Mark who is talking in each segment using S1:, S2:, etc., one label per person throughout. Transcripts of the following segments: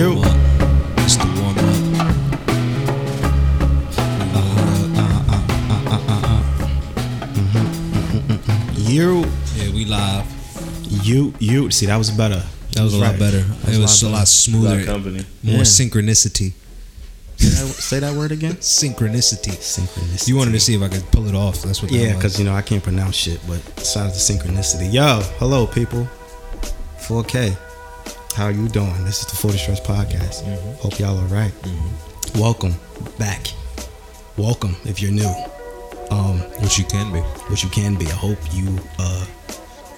S1: You.
S2: up. It's the warm up.
S1: You,
S2: Yeah, we live.
S1: you, you. See, that was better.
S2: That was a lot better.
S1: That
S2: It was a
S1: better.
S2: lot smoother.
S3: company.
S2: More
S1: Yeah.
S2: synchronicity.
S1: Say that, say that word again.
S2: Synchronicity.
S1: Synchronicity.
S2: You wanted to see if I could pull it off. That's what.
S1: Yeah,
S2: that was.
S1: because you know I can't pronounce shit, but it sounds the synchronicity. Yo, hello people. 4K. How you doing? This is the For the Stress Podcast. Hope y'all are right. Welcome back. Welcome if you're new. Um,
S2: which you can be.
S1: which you can be. I hope you uh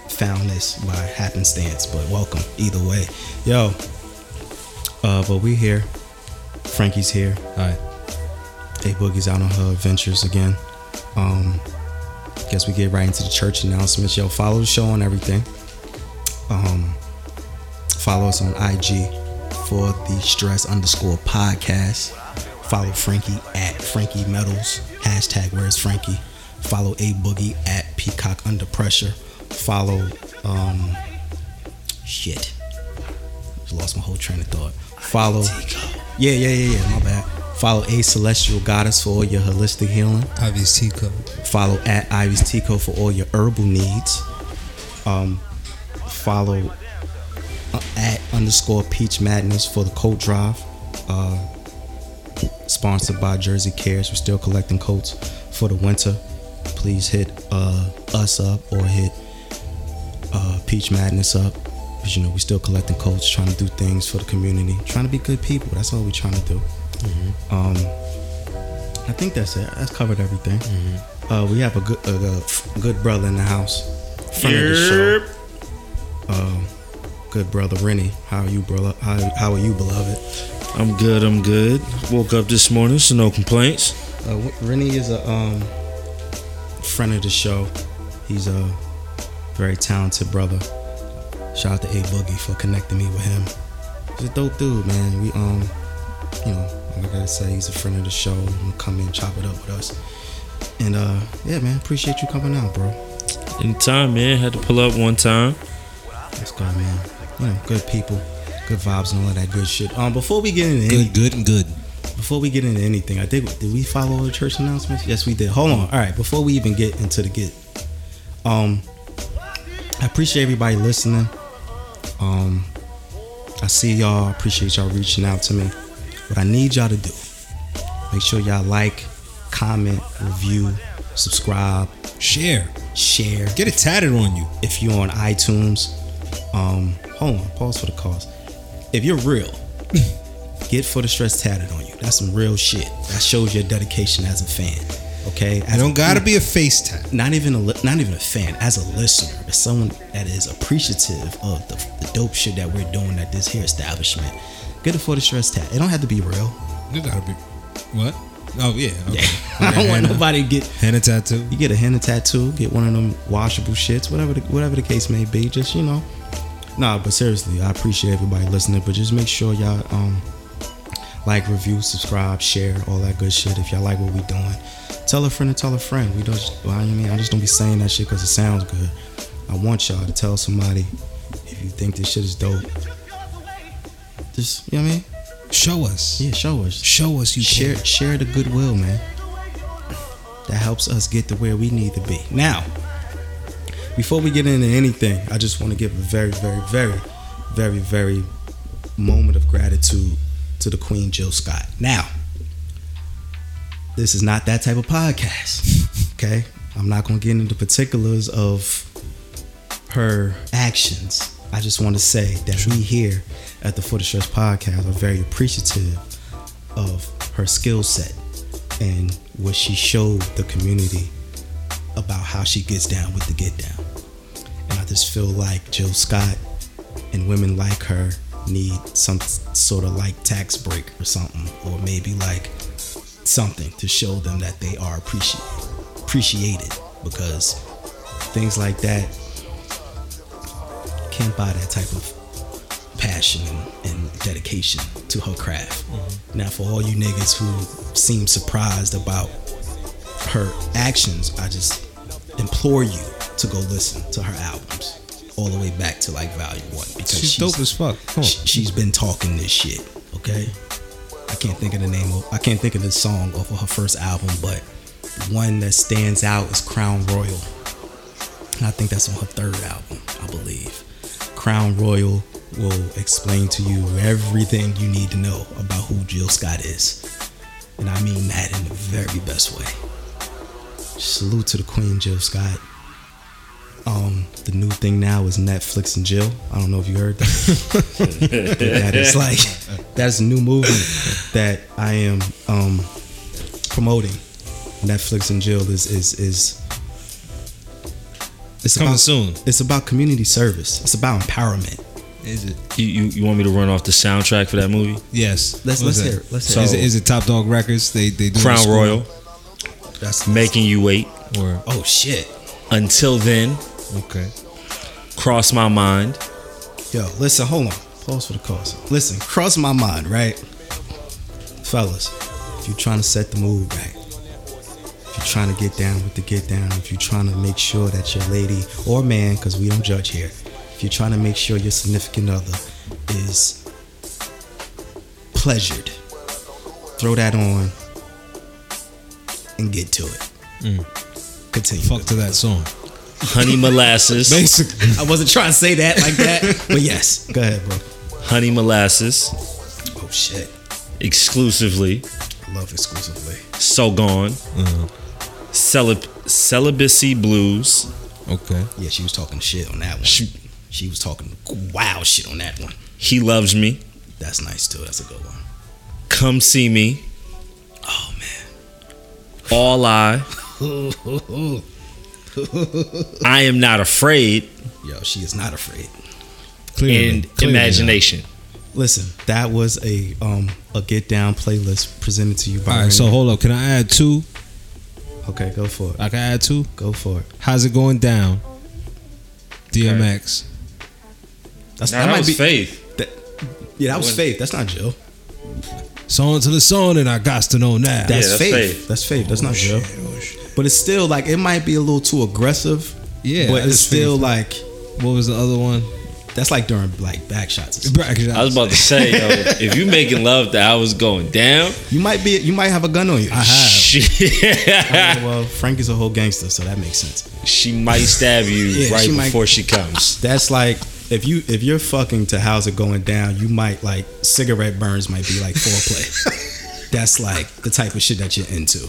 S1: found this by happenstance, but welcome either way. Yo. Uh, but we here. Frankie's here.
S2: All right.
S1: A Boogie's out on her adventures again. Um, guess we get right into the church announcements. Yo, follow the show on everything. Um, follow us on IG for the stress underscore podcast. Follow Frankie at Frankie Metals. Hashtag where's Frankie. Follow A Boogie at Peacock Under Pressure. Follow um shit. Just lost my whole train of thought. Follow Yeah, yeah, yeah, yeah. My bad. Follow A Celestial Goddess for all your holistic healing.
S2: Ivy's teacup.
S1: Follow at Ivy's Tico for all your herbal needs. Um, follow at underscore Peach Madness for the coat drive. Uh, sponsored by Jersey Cares. We're still collecting coats for the winter. Please hit uh, us up or hit uh, Peach Madness up. Because you know, we're still collecting coats, trying to do things for the community, trying to be good people. That's all we're trying to do. Um, I think that's it. That's covered everything. Uh, we have a good, a, a good brother in the house, friend of the show. Uh, good brother Rennie. How are you, brother? How, how are you, beloved?
S3: I'm good. I'm good. Woke up this morning, so no complaints.
S1: Uh, Rennie is a um, friend of the show. He's a very talented brother. Shout out to A Boogie for connecting me with him. He's a dope dude, man. We um, you know, like I say, he's a friend of the show. He'll come in, chop it up with us. And uh, yeah, man, appreciate you coming out, bro.
S3: Anytime, man. Had to pull up one time.
S1: Let's go, man. You know, good people, good vibes, and all of that good shit. Um, before we get into
S2: Good, good, and good.
S1: before we get into anything, I think did we follow the church announcements? Yes, we did. Hold on. All right, before we even get into the get, um, I appreciate everybody listening. Um, I see y'all. Appreciate y'all reaching out to me. What I need y'all to do, make sure y'all like, comment, review, subscribe,
S2: Share.
S1: share.
S2: Get it tatted on you.
S1: if you're on iTunes, um, hold on, pause for the cause. If you're real, get for the stress tatted on you. That's some real shit. That shows your dedication as a fan. Okay,
S2: You don't
S1: a-
S2: gotta be a face tat.
S1: not even a not even a fan. As a listener, as someone that is appreciative of the, the dope shit that we're doing at this here establishment, get it for the stress tat. It don't have to be real.
S2: You gotta be. What? Oh yeah. Okay.
S1: I don't want
S2: Henna-
S1: nobody to get
S2: Henna tattoo.
S1: You get a henna tattoo, get one of them washable shits, whatever the, whatever the case may be. Just you know, nah. But seriously, I appreciate everybody listening. But just make sure y'all um like, review, subscribe, share, all that good shit. If y'all like what we doing, tell a friend and tell a friend. We don't. Well, I mean, I just don't be saying that shit because it sounds good. I want y'all to tell somebody if you think this shit is dope. Just you know what I mean?
S2: Show us.
S1: Yeah, show us.
S2: Show us you
S1: share
S2: care.
S1: share the goodwill, man. That helps us get to where we need to be. Now, before we get into anything, I just want to give a very, very, very, very, very moment of gratitude to the Queen Jill Scott. Now, this is not that type of podcast. Okay? I'm not gonna get into particulars of her actions. I just want to say that we here at the For the Stress podcast are very appreciative of her skill set and what she showed the community about how she gets down with the get down. And I just feel like Jill Scott and women like her need some sort of like tax break or something, or maybe like something to show them that they are appreciated appreciated because things like that can't buy that type of passion and, and dedication to her craft. Mm-hmm. Now, for all you niggas who seem surprised about her actions, I just implore you to go listen to her albums. all the way back to like Volume One because
S2: She's, dope as fuck. Come
S1: she's been talking this shit. Okay, I can't think of the name of I can't think of the song off of her first album, but one that stands out is Crown Royal, and I think that's on her third album, I believe. Crown Royal will explain to you everything you need to know about who Jill Scott is, and I mean that in the very best way. Salute to the Queen Jill Scott. Um, the new thing now is Netflix and Jill. I don't know if you heard that. that is like that's a new movie that I am um, promoting. Netflix and Jill is is is it's
S2: Coming
S1: about,
S2: soon.
S1: It's about community service. It's about empowerment.
S2: Is it?
S4: You, you you want me to run off the soundtrack for that movie?
S2: Yes.
S1: Let's- let's
S2: is
S1: hear it. Let's
S4: hear it.
S2: is, it, is it Top Dog Records? They they do
S4: Crown? Royal,
S1: That's
S4: making you wait.
S2: Or
S1: Oh shit.
S4: Until then,
S2: okay.
S4: cross my mind.
S1: Yo, listen, hold on. Pause for the cause. Listen, cross my mind, right? Fellas, if you're trying to set the mood right, if you're trying to get down with the get down, if you're trying to make sure that your lady or man, because we don't judge here, if you're trying to make sure your significant other is pleasured, throw that on and get to it. Continue.
S2: Fuck to that song.
S4: Honey molasses,
S2: Basically.
S1: I wasn't trying to say that like that, but yes. Go ahead, bro.
S4: honey molasses,
S1: Oh shit.
S4: exclusively.
S1: I love exclusively.
S4: So gone.
S2: Uh,
S4: Celib- celibacy blues.
S2: okay.
S1: Yeah, she was talking shit on that one.
S4: She-
S1: She was talking wow shit on that one.
S4: He loves me.
S1: That's nice too. That's a good one.
S4: Come see me.
S1: Oh man.
S4: All I. I am not afraid.
S1: Yo, she is not afraid.
S2: Clearly.
S4: And
S2: Clearly
S4: imagination.
S1: Listen, that was a um a get down playlist presented to you by.
S2: not. All right. So hold up. Can I add two?
S1: okay, go for it.
S2: I can add two.
S1: Go for it.
S2: How's it going down? DMX.
S1: That's
S4: Now, that was faith.
S1: That, yeah, that was
S4: When-
S1: faith. That's not Jill.
S2: Song to the song, and I got to know now.
S1: That's,
S4: that's
S1: faith.
S4: faith.
S1: That's faith. That's not oh, Jill.
S2: Shit, oh, shit.
S1: But it's still like it might be a little too aggressive.
S2: Yeah,
S1: but it's still
S2: faith.
S1: like
S2: What was the other one?
S1: that's like during like back shots. or something.
S4: I was about to say, yo, if you making love that I was going down,
S1: You might be. You might have a gun on you.
S2: I have.
S4: she,
S1: well, Frank is a whole gangster, so that makes sense.
S4: she might stab you
S1: Yeah,
S4: right
S1: she might-
S4: before she comes.
S1: That's like if you if you're fucking to how's it going down, you might like cigarette burns might be like foreplay. That's like the type of shit that you're into.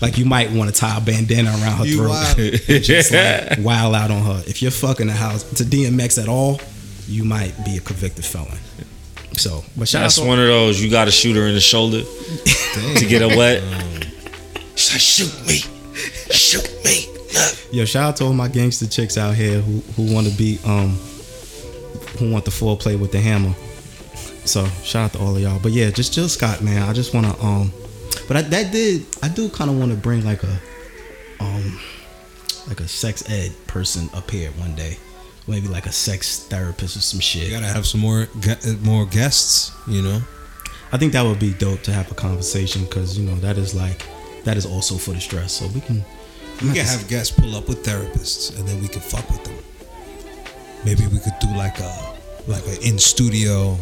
S1: Like you might want to tie a bandana around her
S2: You
S1: throat
S2: wild.
S1: and just like wild out on her. If you're fucking the house to DMX at all, you might be a convicted felon. So, but shout
S4: That's
S1: out to
S4: one of those you got to shoot her in the shoulder to get her wet. She's like, shoot me, shoot me.
S1: Yo, shout out to all my gangster chicks out here who who want to be um who want the foreplay with the hammer. So shout out to all of y'all. But yeah, just Jill Scott, man. I just want to um, but I, that did I do kind of want to bring like a um like a sex ed person up here one day, maybe like a sex therapist or some shit.
S2: You gotta have some more gu- more guests. You know.
S1: I think that would be dope to have a conversation because you know that is like that is also for the stress. So we can
S2: We can have guests pull up with therapists, and then we can fuck with them. Maybe we could do like a like an in studio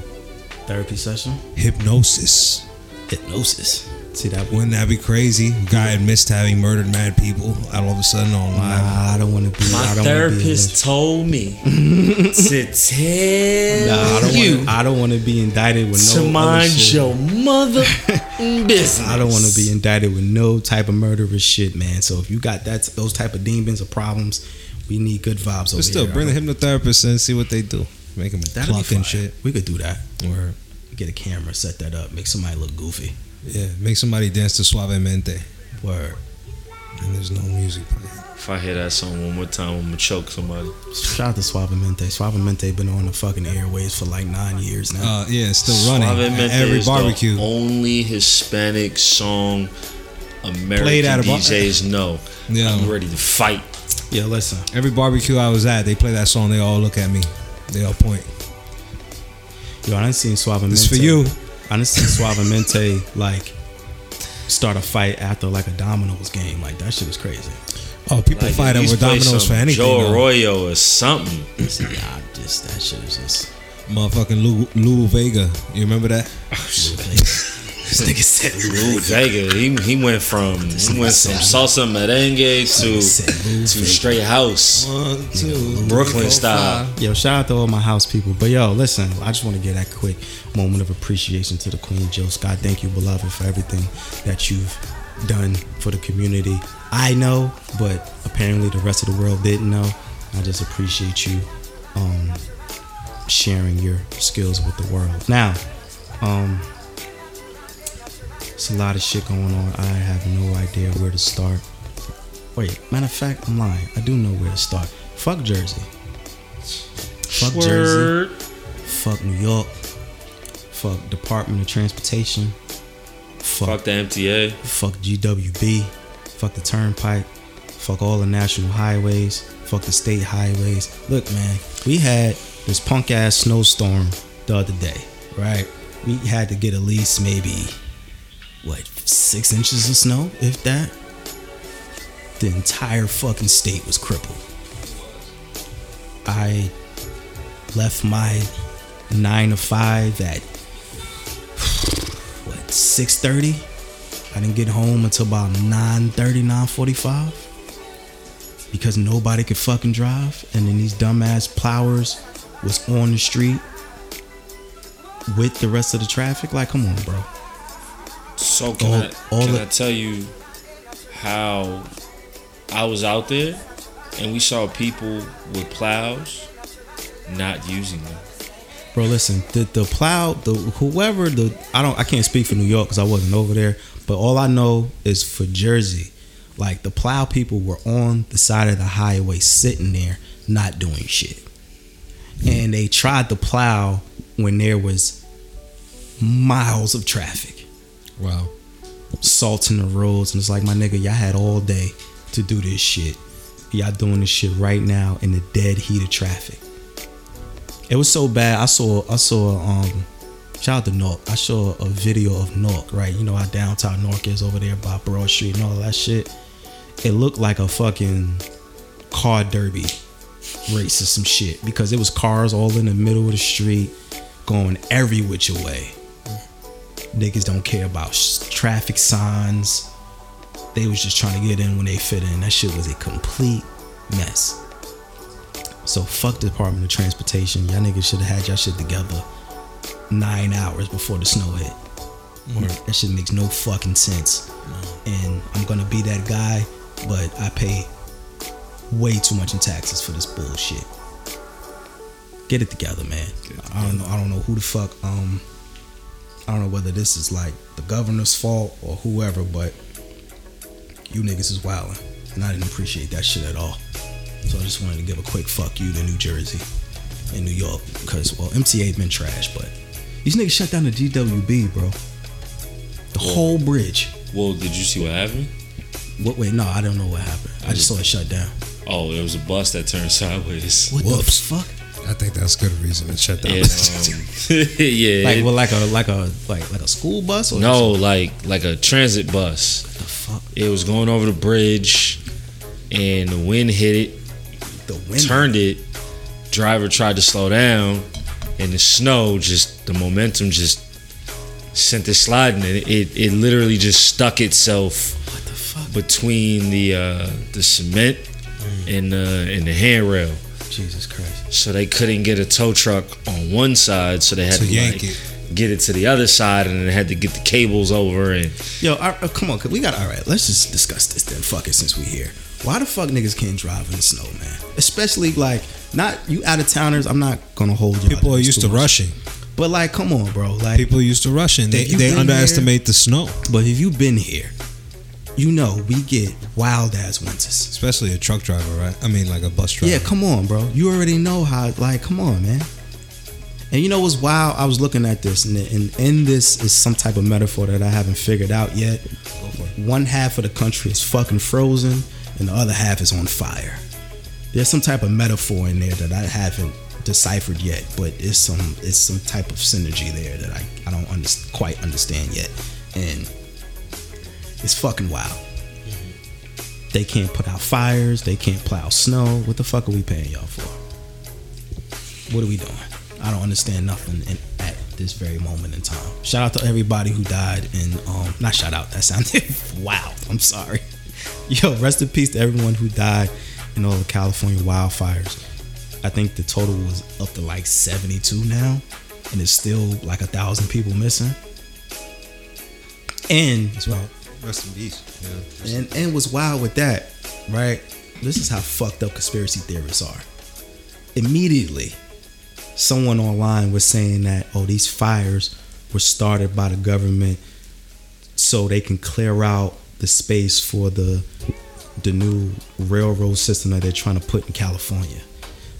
S1: therapy session
S2: hypnosis.
S1: hypnosis. See that one.
S2: Wouldn't that be crazy? Guy admits to having murdered mad people all of a sudden on live.
S1: Nah, I don't want to be.
S4: My
S1: I be
S4: therapist told me to tell
S1: Nah, I don't
S4: you
S1: want. I don't want to be indicted with no
S4: to
S1: other
S4: mind
S1: shit.
S4: your mother business.
S1: I don't want to be indicted with no type of murderous shit, man. So if you got that those type of demons or problems, we need good vibes over
S2: But still,
S1: here.
S2: bring the hypnotherapist and see what they do. Make them
S1: That'd be
S2: pluck and shit.
S1: We could do that.
S2: Or
S1: Get a camera, set that up, make somebody look goofy.
S2: yeah, make somebody dance to Suavemente,
S1: Word.
S2: and there's no music playing.
S4: If I hear that song one more time, I'm gonna choke somebody.
S1: Shout out to Suavemente. Suavemente been on the fucking airways for like nine years now.
S2: Uh, yeah, it's still running.
S4: Suavemente
S2: every
S4: is the
S2: barbecue.
S4: only Hispanic song American
S2: Played at bar-
S4: DJs know.
S2: Yeah.
S4: I'm ready to fight.
S1: yeah, listen.
S2: Every barbecue I was at, they play that song. They all look at me. They all point.
S1: Yo, I done seen Suavemente.
S2: This for you.
S1: I done seen Suavemente like start a fight after like a dominoes game. Like that shit was crazy.
S2: Oh, people
S4: Like,
S2: fight
S4: at least
S2: over
S4: play
S2: dominoes
S4: some
S2: for anything.
S4: Joe
S2: though.
S4: Arroyo or something.
S1: See, I just that shit is just.
S2: Motherfucking Lou, Lou Vega. You remember that?
S1: This nigga said
S4: Lou Vega, he, he went from he went from salsa merengue to to straight house.
S2: One, two,
S4: Brooklyn style.
S1: Yo, shout out to all my house people. But yo, listen, I just want to get that quick moment of appreciation to the Queen Jill Scott. Thank you, beloved, for everything that you've done for the community. I know, but apparently the rest of the world didn't know. I just appreciate you um, sharing your skills with the world. Now, um, it's a lot of shit going on. I have no idea where to start. Wait, matter of fact, I'm lying. I do know where to start. Fuck Jersey. Fuck Jersey. Fuck New York. Fuck Department of Transportation. Fuck
S4: Fuck the MTA.
S1: fuck GWB. Fuck the Turnpike. Fuck all the national highways. Fuck the state highways. Look, man, we had this punk ass snowstorm the other day, right? We had to get at least maybe what six inches of snow, if that. The entire fucking state was crippled. I left my nine to five at what six thirty. I didn't get home until about 9:30, 9:45 because nobody could fucking drive, and then these dumbass plowers was on the street with the rest of the traffic. Like, come on, bro.
S4: So can,
S1: All-
S4: I,
S1: all
S4: can
S1: the-
S4: I tell you how I was out there and we saw people with plows not using them.
S1: Bro, listen, the the plow, the whoever the I don't I can't speak for New York because I wasn't over there, but all I know is for Jersey, like the plow people were on the side of the highway sitting there not doing shit, and they tried to plow when there was miles of traffic,
S2: Wow.
S1: salting the roads, and it's like my nigga, y'all had all day to do this shit, y'all doing this shit right now in the dead heat of traffic. It was so bad. I saw I saw um shout out to Newark. I saw a video of Newark, right? You know how downtown Newark is over there by Broad Street and all that shit. It looked like a fucking car derby race or some shit because it was cars all in the middle of the street going every which way. Niggas don't care about sh- traffic signs. They was just trying to get in when they fit in. That shit was a complete mess. So fuck the Department of Transportation. Y'all niggas should have had y'all shit together nine hours before the snow hit. That shit makes no fucking sense. And I'm gonna be that guy, but I pay way too much in taxes for this bullshit. Get it together, man. I don't know. I don't know who the fuck. Um, I don't know whether this is like the governor's fault or whoever, but you niggas is wildin', and I didn't appreciate that shit at all. So I just wanted to give a quick fuck you to New Jersey and New York because well MTA been trash, but these niggas shut down the GWB, bro. The whole bridge.
S4: Well, did you see what happened?
S1: What? Wait, no, I don't know what happened. I just saw it shut down.
S4: Oh, there was a bus that turned sideways.
S1: What
S2: Whoops.
S1: the fuck?
S2: I think that's good reason to shut down.
S4: And, um, yeah.
S1: Like
S4: it-
S1: well, like a like a like like a school bus or
S4: no, like like a transit bus.
S1: What the fuck?
S4: It was going over the bridge, and the wind hit it,
S1: The wind.
S4: turned it. Driver tried to slow down, and the snow just the momentum just sent it sliding, and it it literally just stuck itself
S1: What the fuck?
S4: between the uh, the cement
S1: Mm.
S4: and the and the handrail.
S1: Jesus Christ.
S4: So they couldn't get a tow truck on one side, so they had
S2: To
S4: to,
S2: yank
S4: like,
S2: it.
S4: get it to the other side, and then they had to get the cables over. And
S1: Yo, I, uh, come on, we got all right. Let's just discuss this then. Fuck it, since we here. Why the fuck niggas can't drive in the snow, man? Especially like not you out of towners. I'm not gonna hold you.
S2: People are used to rushing.
S1: but like, come on, bro. Like,
S2: People are used to rushing. They, they
S1: been
S2: underestimate the snow,
S1: but if you've been here, you know we get wild ass winters.
S2: especially a truck driver, right? I mean, like a bus driver.
S1: Yeah, come on, bro. You already know how. Like, come on, man. And you know what's wild? I was looking at this, and and in this is some type of metaphor that I haven't figured out yet. One half of the country is fucking frozen, and the other half is on fire. There's some type of metaphor in there that I haven't deciphered yet, but it's some it's some type of synergy there that I, I don't under, quite understand yet, and it's fucking wild. They can't put out fires. They can't plow snow. What the fuck are we paying y'all for? What are we doing? I don't understand nothing in, at this very moment in time. Shout out to everybody who died in um not shout out, that sounded wow. I'm sorry. Yo, rest in peace to everyone who died in all the California wildfires. I think the total was up to like 72 now, and it's still like a thousand people missing. And
S2: as well. Rest in peace. Yeah.
S1: and and what's wild with that, right? This is how fucked up conspiracy theorists are. Immediately, someone online was saying that oh, these fires were started by the government so they can clear out the space for the the new railroad system that they're trying to put in California.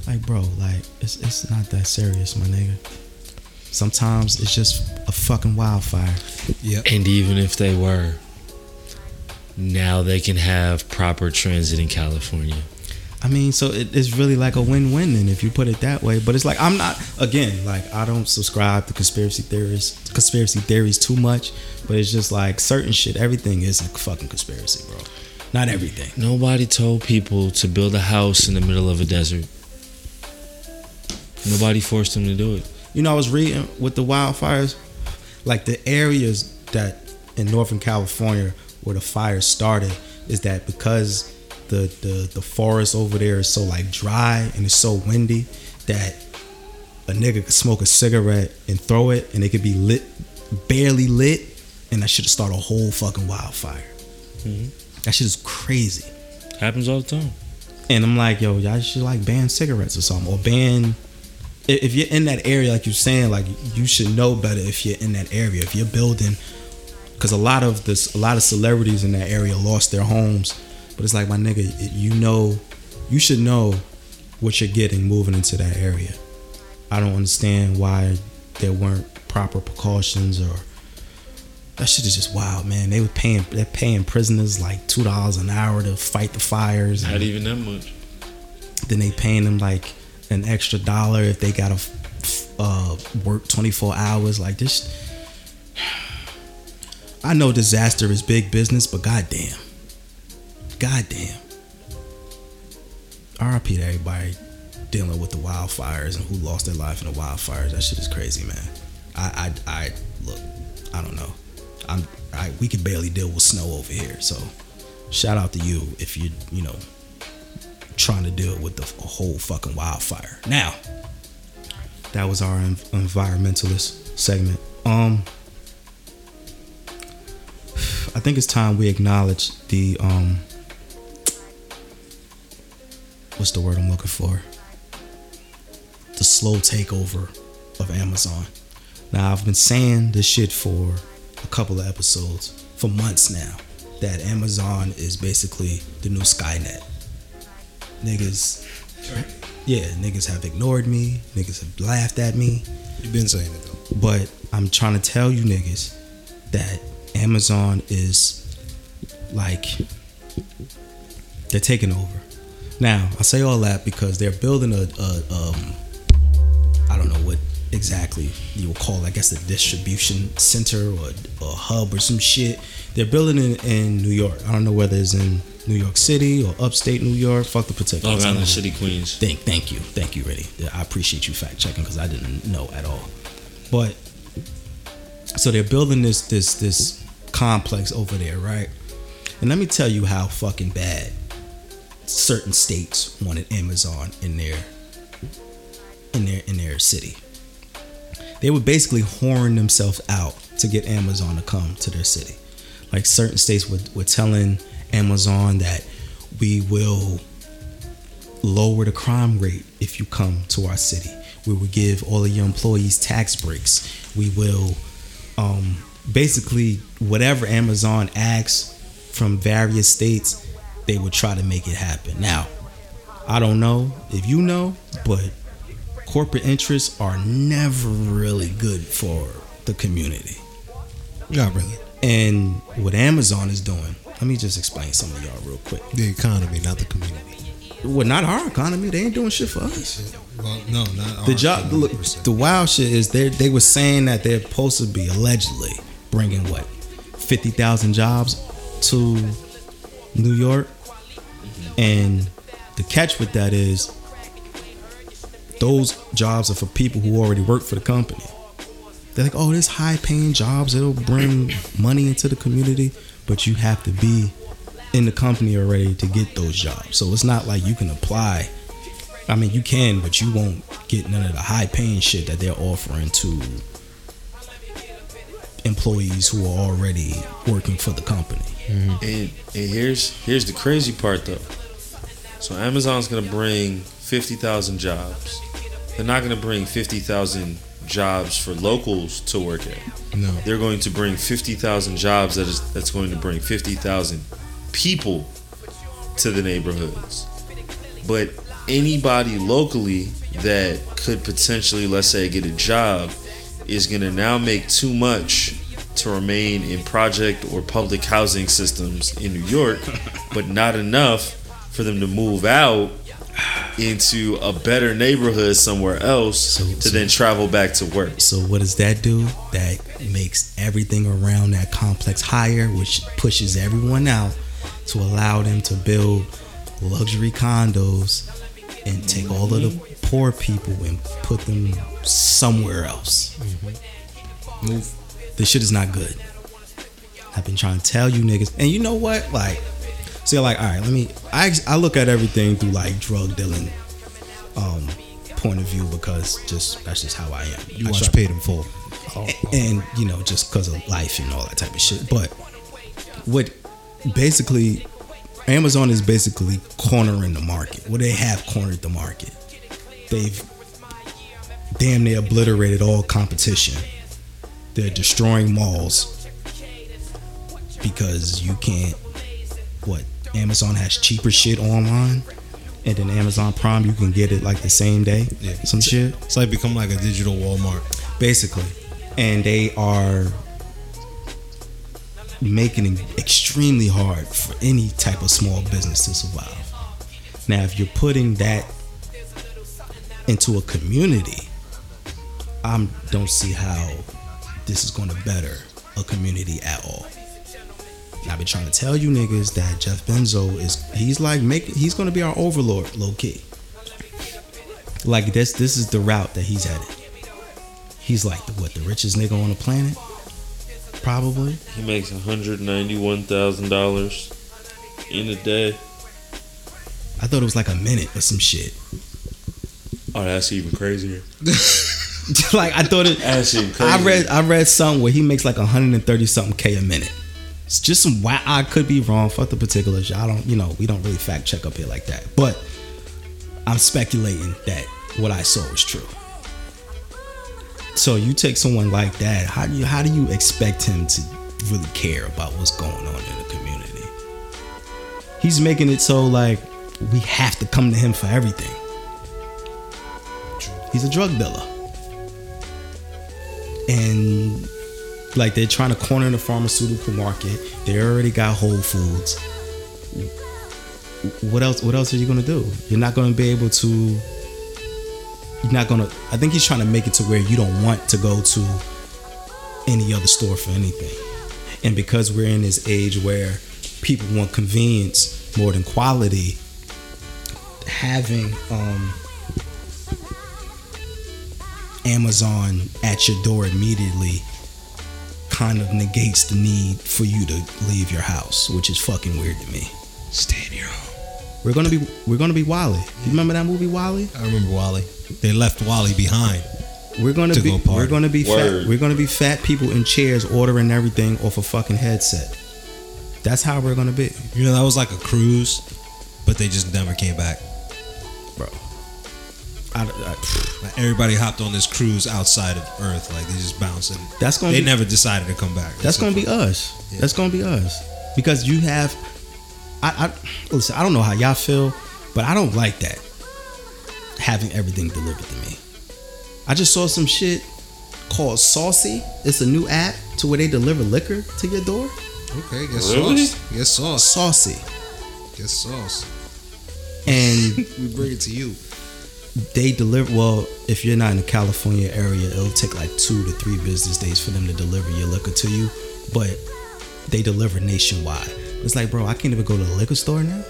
S1: Like, bro, like it's it's not that serious, my nigga. Sometimes it's just a fucking wildfire.
S2: Yep.
S3: And even if they were, now they can have proper transit in California.
S1: I mean, so it, it's really like a win-win then if you put it that way. But it's like I'm not again like I don't subscribe to conspiracy theories, conspiracy theories too much. But it's just like certain shit. Everything is a fucking conspiracy, bro. Not everything.
S3: Nobody told people to build a house in the middle of a desert. Nobody forced them to do it.
S1: You know, I was reading with the wildfires, like the areas that in Northern California where the fire started is that because the the the forest over there is so like dry and it's so windy that a nigga could smoke a cigarette and throw it and it could be lit, barely lit, and that should start a whole fucking wildfire. Mm-hmm. That shit is crazy.
S3: Happens all the time.
S1: And I'm like, yo, y'all should like ban cigarettes or something, or ban. If you're in that area, like you're saying, like you should know better if you're in that area. If you're building, because a lot of this, a lot of celebrities in that area lost their homes. But it's like, my nigga, you know, you should know what you're getting moving into that area. I don't understand why there weren't proper precautions or. That shit is just wild, man. They were paying, they're paying prisoners like two dollars an hour to fight the fires. and-
S3: Not even that much.
S1: then they paying them like an extra dollar if they gotta uh, work 24 hours like this i know disaster is big business but goddamn. Goddamn. Rip to everybody dealing with the wildfires and who lost their life in the wildfires. That shit is crazy man. I i, I look i don't know. I'm I, we can barely deal with snow over here so shout out to you if you you know trying to deal with the a whole fucking wildfire. Now, that was our environmentalist segment. Um, I think it's time we acknowledge the um, what's the word I'm looking for? The slow takeover of Amazon. Now, I've been saying this shit for a couple of episodes, for months now, that Amazon is basically the new Skynet niggas yeah niggas have ignored me niggas have laughed at me
S2: You've been saying it though.
S1: but i'm trying to tell you niggas that amazon is like they're taking over now i say all that because they're building a, a um i don't know what exactly you would call i guess a distribution center or a hub or some shit they're building it in new york i don't know whether it's in new york city or upstate new york fuck the particulars
S3: Long
S1: I
S3: Island
S1: don't.
S3: City, Queens.
S1: Thank, thank you, thank you, Rennie. I appreciate you fact checking because I didn't know at all. But so they're building this this this complex over there, right? And let me tell you how fucking bad certain states wanted Amazon in their in their in their city. They were basically whoring themselves out to get Amazon to come to their city. Like certain states were, were telling Amazon that we will lower the crime rate if you come to our city. We will give all of your employees tax breaks. We will um, basically whatever Amazon asks from various states, they would try to make it happen. Now, I don't know if you know, but corporate interests are never really good for the community.
S2: Not really.
S1: And what Amazon is doing, let me just explain some of y'all real quick.
S2: The economy, not the community.
S1: Well, not our economy. They ain't doing shit for us.
S2: Well, no, not
S1: The job, look, the wild shit is they they were saying that they're supposed to be allegedly bringing what fifty thousand jobs to New York. And the catch with that is those jobs are for people who already work for the company. They're like, oh, there's high paying jobs. It'll bring money into the community, but you have to be in the company already to get those jobs. So it's not like you can apply. I mean, you can, but you won't get none of the high paying shit that they're offering to employees who are already working for the company. Mm-hmm.
S4: And, and here's here's the crazy part though. So Amazon's gonna bring fifty thousand jobs. They're not gonna bring fifty thousand jobs for locals to work at.
S2: No.
S4: They're going to bring fifty thousand jobs. That is that's going to bring fifty thousand people to the neighborhoods. But anybody locally that could potentially, let's say, get a job is going to now make too much to remain in project or public housing systems in New York, but not enough for them to move out into a better neighborhood somewhere else
S1: So-
S4: to
S1: so-
S4: then travel back to work.
S1: So what does that do? That makes everything around that complex higher, which pushes everyone out to allow them to build luxury condos and take all of the poor people and put them somewhere else.
S2: Move.
S1: This shit is not good. I've been trying to tell you niggas, and you know what? Like, so you're like, all right, let me. I I look at everything through like drug dealing, um, point of view because just that's just how I am.
S2: You
S1: I
S2: watch
S1: try-
S2: Paid in Full.
S1: and you know just because of life and all that type of shit but what basically amazon is basically cornering the market well they have cornered the market they've damn near obliterated all competition. They're destroying malls. Because you can't what amazon has cheaper shit online? And then amazon prime you can get it like the same day?
S2: Yeah.
S1: some shit?
S2: It's like become like a digital Walmart.
S1: basically. And they are making it extremely hard for any type of small business to survive. Now if you're putting that into a community i don't see how this is going to better a community at all and I've been trying to tell you niggas that Jeff Bezos is he's like making he's gonna be our overlord low key. Like this this is the route that he's headed. He's like the, what the richest nigga on the planet? Probably.
S4: He makes $191,000 in a day.
S1: I thought it was like a minute or some shit.
S4: Oh, that's even crazier.
S1: like I thought it
S4: That's even crazy.
S1: I read I read something where he makes like 130 something K a minute. It's just some wow I could be wrong. Fuck the particulars. I don't you know, we don't really fact check up here like that. But I'm speculating that what I saw was true. So you take someone like that, how do you how do you expect him to really care about what's going on in the community? He's making it so like we have to come to him for everything. He's a drug dealer. And like they're trying to corner the pharmaceutical market. They already got Whole Foods. What else? What else are you gonna do? You're not gonna be able to. You're not gonna. I think he's trying to make it to where you don't want to go to any other store for anything. And because we're in this age where people want convenience more than quality, having um, Amazon at your door immediately kind of negates the need for you to leave your house, which is fucking weird to me.
S2: Stay in your home.
S1: We're gonna be we're gonna be WALL-E. You remember that movie WALL-E?
S2: I remember WALL-E. They left WALL-E behind.
S1: We're gonna
S2: To
S1: be
S2: go
S1: we're gonna be fat, we're gonna be fat people in chairs ordering everything off a fucking headset. That's how we're gonna be,
S2: You know, that was like a cruise, but they just never came back.
S1: Bro. I, I-
S2: Like everybody hopped on this cruise outside of Earth, like they just bouncing.
S1: that's gonna
S2: They
S1: be
S2: never decided to come back.
S1: That's gonna be us. That's gonna be us because you have. I, I listen. I don't know how y'all feel, but I don't like that having everything delivered to me. I just saw some shit called Saucey. It's a new app to where they deliver liquor to your door.
S2: okay. Get
S4: Really?
S2: sauce. Get sauce.
S1: Saucey,
S2: Get sauce.
S1: and
S2: We bring it to you.
S1: They deliver. Well, if you're not in the California area, it'll take like two to three business days for them to deliver your liquor to you, but they deliver nationwide. It's like, bro, I can't even go to the liquor store now.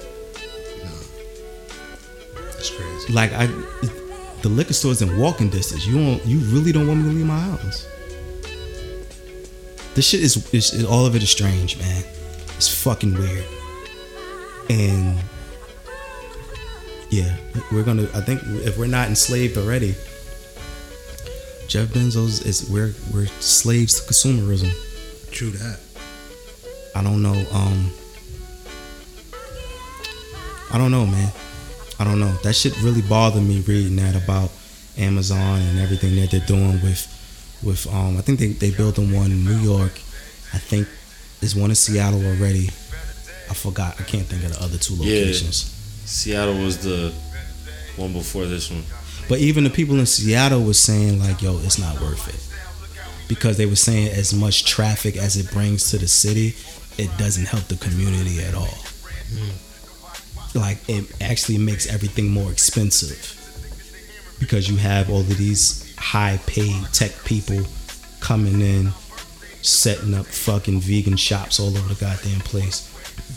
S2: It's crazy.
S1: Like I, the liquor store's in walking distance. You don't. You really don't want me to leave my house. This shit is, is all of it is strange, man. It's fucking weird. And yeah, we're gonna. I think if we're not enslaved already, Jeff Bezos is we're we're slaves to consumerism.
S2: True that.
S1: I don't know. Um, I don't know, man. I don't know. That shit really bothered me reading that about Amazon and everything that they're doing with with um. I think they they building one in New York. I think there's one in Seattle already. I forgot. I can't think of the other two
S3: Yeah.
S1: locations.
S3: Seattle was the one before this one.
S1: But even the people in Seattle was saying like, "Yo, it's not worth it," because they were saying as much traffic as it brings to the city, it doesn't help the community at all. Like it actually makes everything more expensive because you have all of these high-paid tech people coming in, setting up fucking vegan shops all over the goddamn place,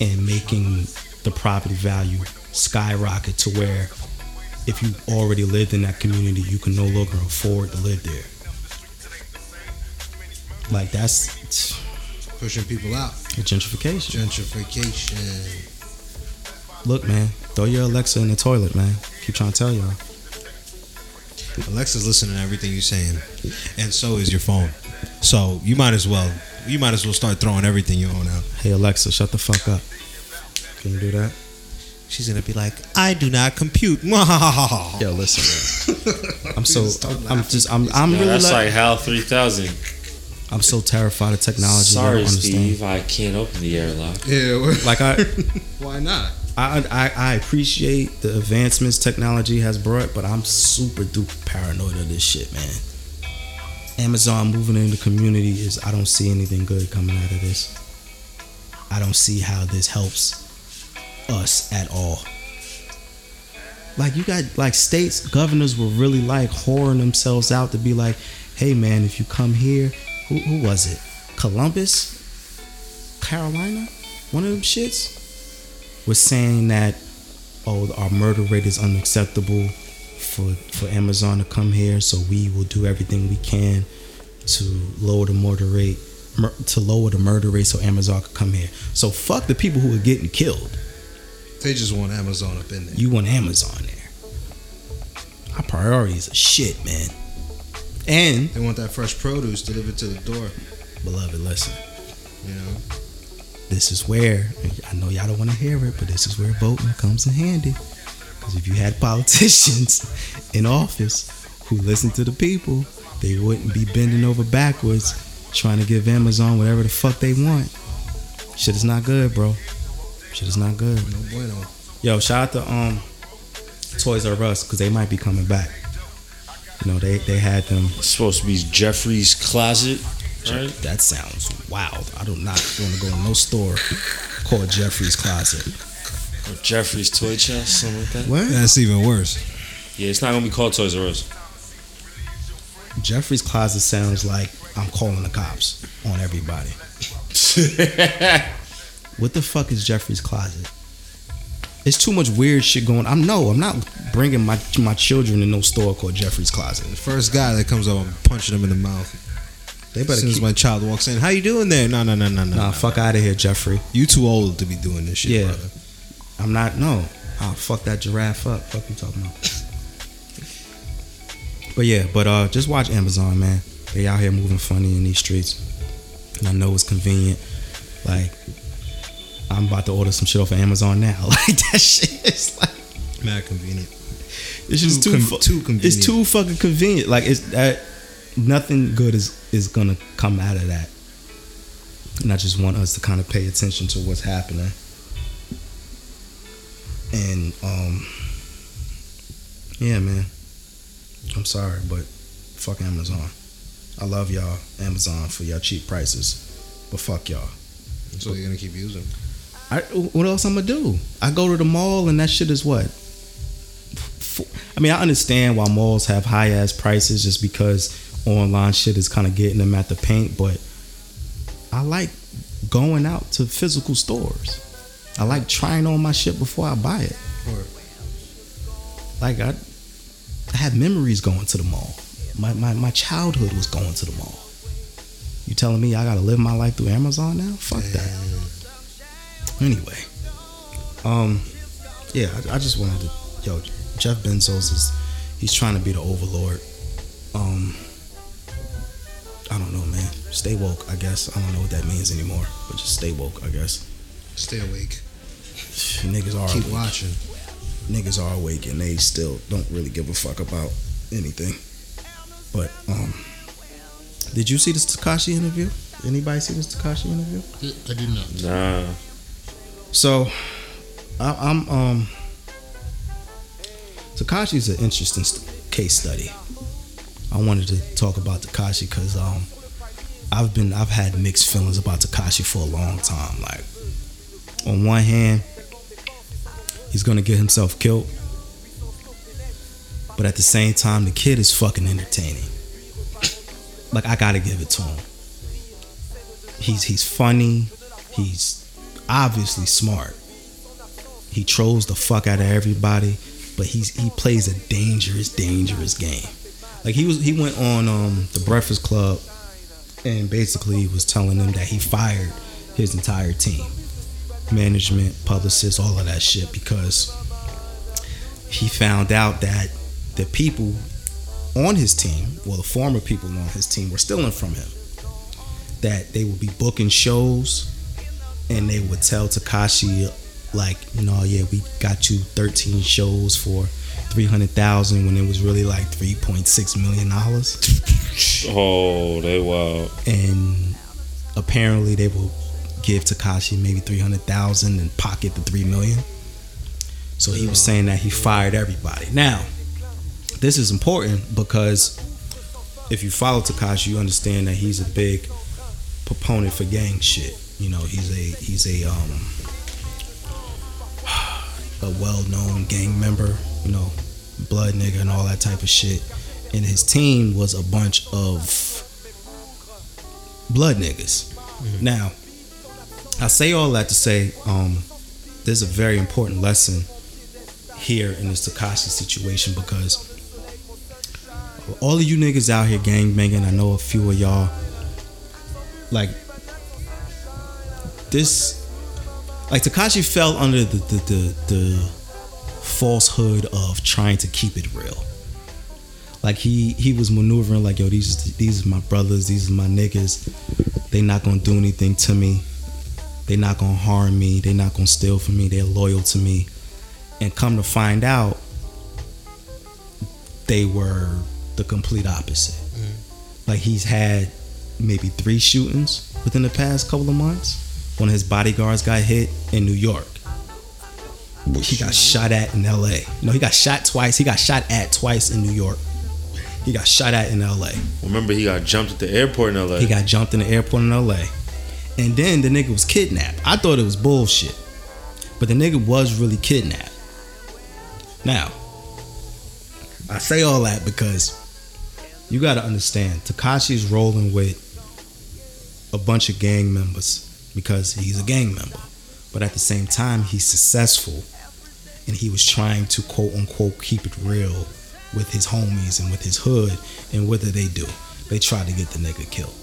S1: and making the property value skyrocket to where if you already lived in that community, you can no longer afford to live there. Like that's
S2: Pushing people out.
S1: gentrification.
S2: Gentrification.
S1: Look, man, throw your Alexa in the toilet, man. Keep trying to tell y'all.
S2: Alexa's listening to everything you're saying, and so is your phone. So you might as well, you might as well start throwing everything you own out.
S1: Hey Alexa, shut the fuck up. Can you do that?
S2: She's gonna be like, "I do not compute."
S1: Yo, listen, man. I'm so I'm just I'm I'm
S3: Yo,
S1: really
S3: that's
S1: like,
S3: like HAL 3000.
S1: I'm so terrified of technology. I
S3: Sorry,
S1: don't understand.
S3: Steve, I can't open the airlock.
S2: Yeah.
S1: Like I
S2: Why not?
S1: I, I I appreciate the advancements technology has brought, but I'm super duper paranoid of this shit, man. Amazon moving in the community is I don't see anything good coming out of this. I don't see how this helps us at all. Like you got like states governors were really like whoring themselves out to be like, hey man, if you come here, who, who was it? Columbus, Carolina, one of them shits was saying that oh our murder rate is unacceptable for for Amazon to come here so we will do everything we can to lower the murder rate to lower the murder rate so Amazon could come here. So fuck the people who are getting killed.
S2: They just want Amazon up in there.
S1: You want Amazon there. Our priorities are shit, man. And
S2: They want that fresh produce delivered to the door.
S1: beloved, listen.
S2: You know.
S1: this is where I know y'all don't want to hear it, but this is where voting comes in handy. Because if you had politicians in office who listened to the people, they wouldn't be bending over backwards trying to give Amazon whatever the fuck they want. Shit is not good, bro. Shit is not good.
S2: No bueno.
S1: Yo, shout out to um Toys R Us because they might be coming back. You know, they they had them.
S3: It's supposed to be Jeffrey's closet, right?
S1: That sounds wild. I do not want to go in no store called Jeffrey's Closet.
S3: Or Jeffrey's toy chest, something like that.
S1: What?
S2: That's even worse.
S3: Yeah, it's not gonna be called Toys R Us.
S1: Jeffrey's Closet sounds like I'm calling the cops on everybody. What the fuck is Jeffrey's Closet? It's too much weird shit going. I'm no, I'm not bringing my my children in no store called Jeffrey's Closet.
S2: The first guy that comes up, I'm punching him in the mouth.
S1: They
S2: As
S1: better
S2: soon as my child walks in, how you doing there? No, no, no, no, no.
S1: Nah,
S2: no.
S1: fuck out of here, Jeffrey.
S2: You too old to be doing this shit,
S1: Yeah.
S2: brother.
S1: I'm not. No, I'll fuck that giraffe up. Fuck you talking about. But yeah, but uh, just watch Amazon, man. They out here moving funny in these streets, and I know it's convenient. Like, I'm about to order some shit off of Amazon now. Like that shit is like
S2: Mad convenient.
S1: it's just
S2: Too
S1: too
S2: con-
S1: fu-
S2: too convenient.
S1: It's too fucking convenient. Like it's that nothing good is is gonna come out of that. And I just want us to kind of pay attention to what's happening. And um yeah, man. I'm sorry, but fuck Amazon. I love y'all, Amazon, for y'all cheap prices. But fuck y'all.
S2: So you're gonna keep using.
S1: I, what else I'm gonna do? I go to the mall and that shit is what. I mean, I understand why malls have high ass prices just because online shit is kind of getting them at the paint, but I like going out to physical stores. I like trying on my shit before I buy it. Like I, I had memories going to the mall. My, my my childhood was going to the mall. You telling me I gotta live my life through Amazon now? Fuck that. Anyway, um, yeah, I, I just wanted to, yo, Jeff Bezos is, he's trying to be the overlord. Um, I don't know, man. Stay woke, I guess. I don't know what that means anymore, but just stay woke, I guess.
S2: Stay awake.
S1: Niggas are
S2: Keep
S1: awake.
S2: watching.
S1: Niggas are awake and they still don't really give a fuck about anything. But um, did you see this Tekashi interview? Anybody see this Tekashi interview?
S5: I did not.
S3: Nah.
S1: So, I, I'm um. Tekashi's an interesting st- case study. I wanted to talk about Tekashi because um, I've been I've had mixed feelings about Tekashi for a long time. Like, on one hand, he's gonna get himself killed, but at the same time, the kid is fucking entertaining. Like, I gotta give it to him. He's he's funny. He's obviously smart. He trolls the fuck out of everybody, but he's he plays a dangerous, dangerous game. Like he was he went on um the Breakfast Club and basically was telling them that he fired his entire team. Management, publicists, all of that shit because he found out that the people on his team, well the former people on his team were stealing from him. That they would be booking shows and they would tell Tekashi like, you know, oh, yeah, we got you 13 shows for 300,000 when it was really like 3.6 million dollars.
S3: Oh, they wild.
S1: And apparently they will give Tekashi maybe 300,000 and pocket the 3 million. So he was saying that he fired everybody. Now, this is important because if you follow Tekashi, you understand that he's a big proponent for gang shit. You know, he's a he's a um a well-known gang member, you know, blood nigga and all that type of shit. And his team was a bunch of blood niggas. Now, I say all that to say um there's a very important lesson here in this Tekashi situation because all of you niggas out here gang banging, I know a few of y'all like this like Tekashi fell under the the, the the falsehood of trying to keep it real. Like he he was maneuvering like yo these these are my brothers these are my niggas. They not gonna do anything to me. They not gonna harm me. They not gonna steal from me. They're loyal to me. And come to find out they were the complete opposite. Mm-hmm. Like he's had maybe three shootings within the past couple of months one of his bodyguards got hit in New York he got shot at in LA no he got shot twice he got shot at twice in New York he got shot at in LA
S3: Remember, he got jumped at the airport in LA.
S1: he got jumped in the airport in LA. And then the nigga was kidnapped. I thought it was bullshit. But the nigga was really kidnapped. Now, I say all that because you gotta understand Tekashi's rolling with a bunch of gang members because he's a gang member. But at the same time, he's successful and he was trying to quote unquote keep it real with his homies and with his hood. And what did they do? They tried to get the nigga killed.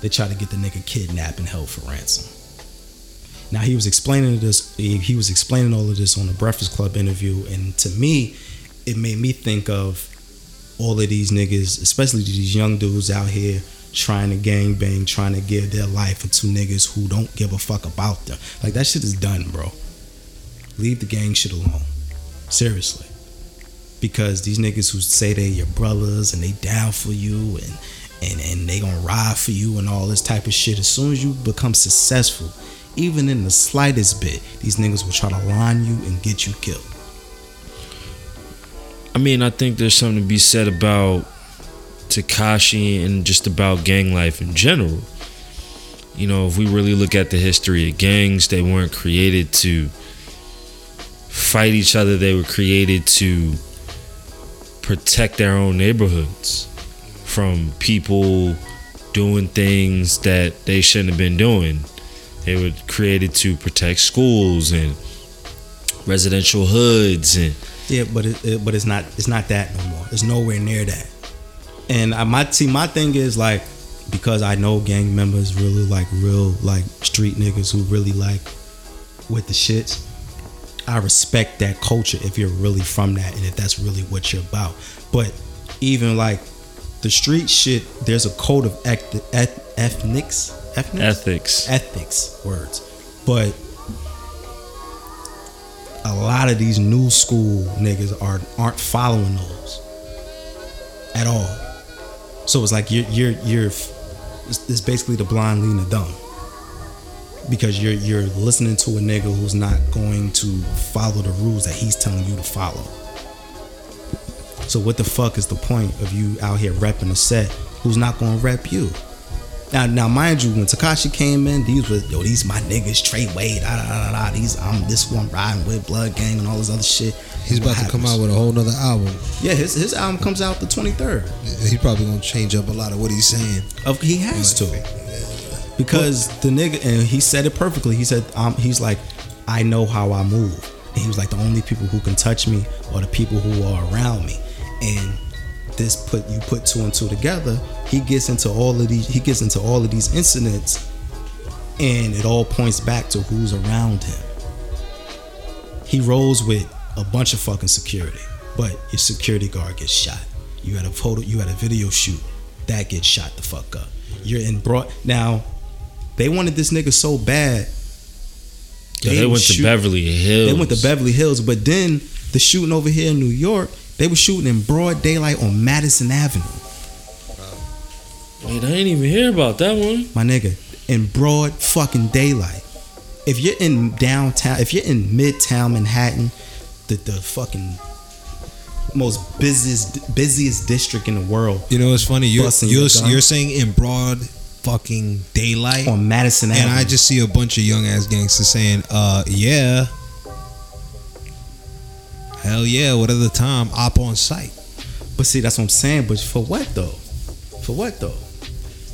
S1: They tried to get the nigga kidnapped and held for ransom. Now he was explaining this. He was explaining all of this on the Breakfast Club interview, and to me, it made me think of all of these niggas, especially these young dudes out here trying to gang bang, trying to give their life into niggas who don't give a fuck about them. Like that shit is done, bro. Leave the gang shit alone. Seriously. Because these niggas who say they your brothers and they down for you and and, and they gonna ride for you and all this type of shit. As soon as you become successful, even in the slightest bit, these niggas will try to line you and get you killed.
S4: I mean, I think there's something to be said about Tekashi and just about gang life in general. You know, if we really look at the history of gangs, they weren't created to fight each other, they were created to protect their own neighborhoods from people doing things that they shouldn't have been doing. They were created to protect schools and residential hoods and
S1: Yeah, but it, it- but it's not it's not that no more. It's nowhere near that. And I, my see my thing is like because I know gang members really like real like street niggas who really like with the shits. I respect that culture if you're really from that and if that's really what you're about. But even like the street shit, there's a code of eth- eth- ethnics, ethnics,
S4: Ethics.
S1: ethics words but a lot of these new school niggas are aren't following those at all so it's like you're you're you're it's, basically the blind leading the dumb because you're you're listening to a nigga who's not going to follow the rules that he's telling you to follow so what the fuck is the point of you out here repping a set who's not gonna rep you now, now, mind you, when Tekashi came in, these was yo, these my niggas, Treyway, da da da. da. These I'm this one riding with Blood Gang and all this other shit.
S2: He's about to come out with a whole nother album.
S1: Yeah, his his album comes out the 23rd.
S2: He's probably gonna change up a lot of what he's saying.
S1: Of he has to because the nigga and he said it perfectly. He said, um, he's like, I know how I move, and he was like, the only people who can touch me are the people who are around me, and this put you put two and two together. He gets into all of these. He gets into all of these incidents, and it all points back to who's around him. He rolls with a bunch of fucking security, but your security guard gets shot. You had a photo. You had a video shoot that gets shot the fuck up. You're in broad now. They wanted this nigga so bad.
S4: Yo, they went to Beverly Hills.
S1: They went to Beverly Hills, but then the shooting over here in New York, they were shooting in broad daylight on Madison Avenue.
S4: Wait, I ain't even hear about that one.
S1: My nigga, in broad fucking daylight. If you're in downtown, if you're in midtown Manhattan, the the fucking most busiest busiest district in the world
S2: You know, it's funny. You're you're, you're saying in broad fucking daylight,
S1: on Madison
S2: and
S1: Avenue.
S2: I just see a bunch of young ass gangsters saying, "Uh, yeah, hell yeah, whatever the time, op on site."
S1: but see, that's what I'm saying. But for what though? For what though?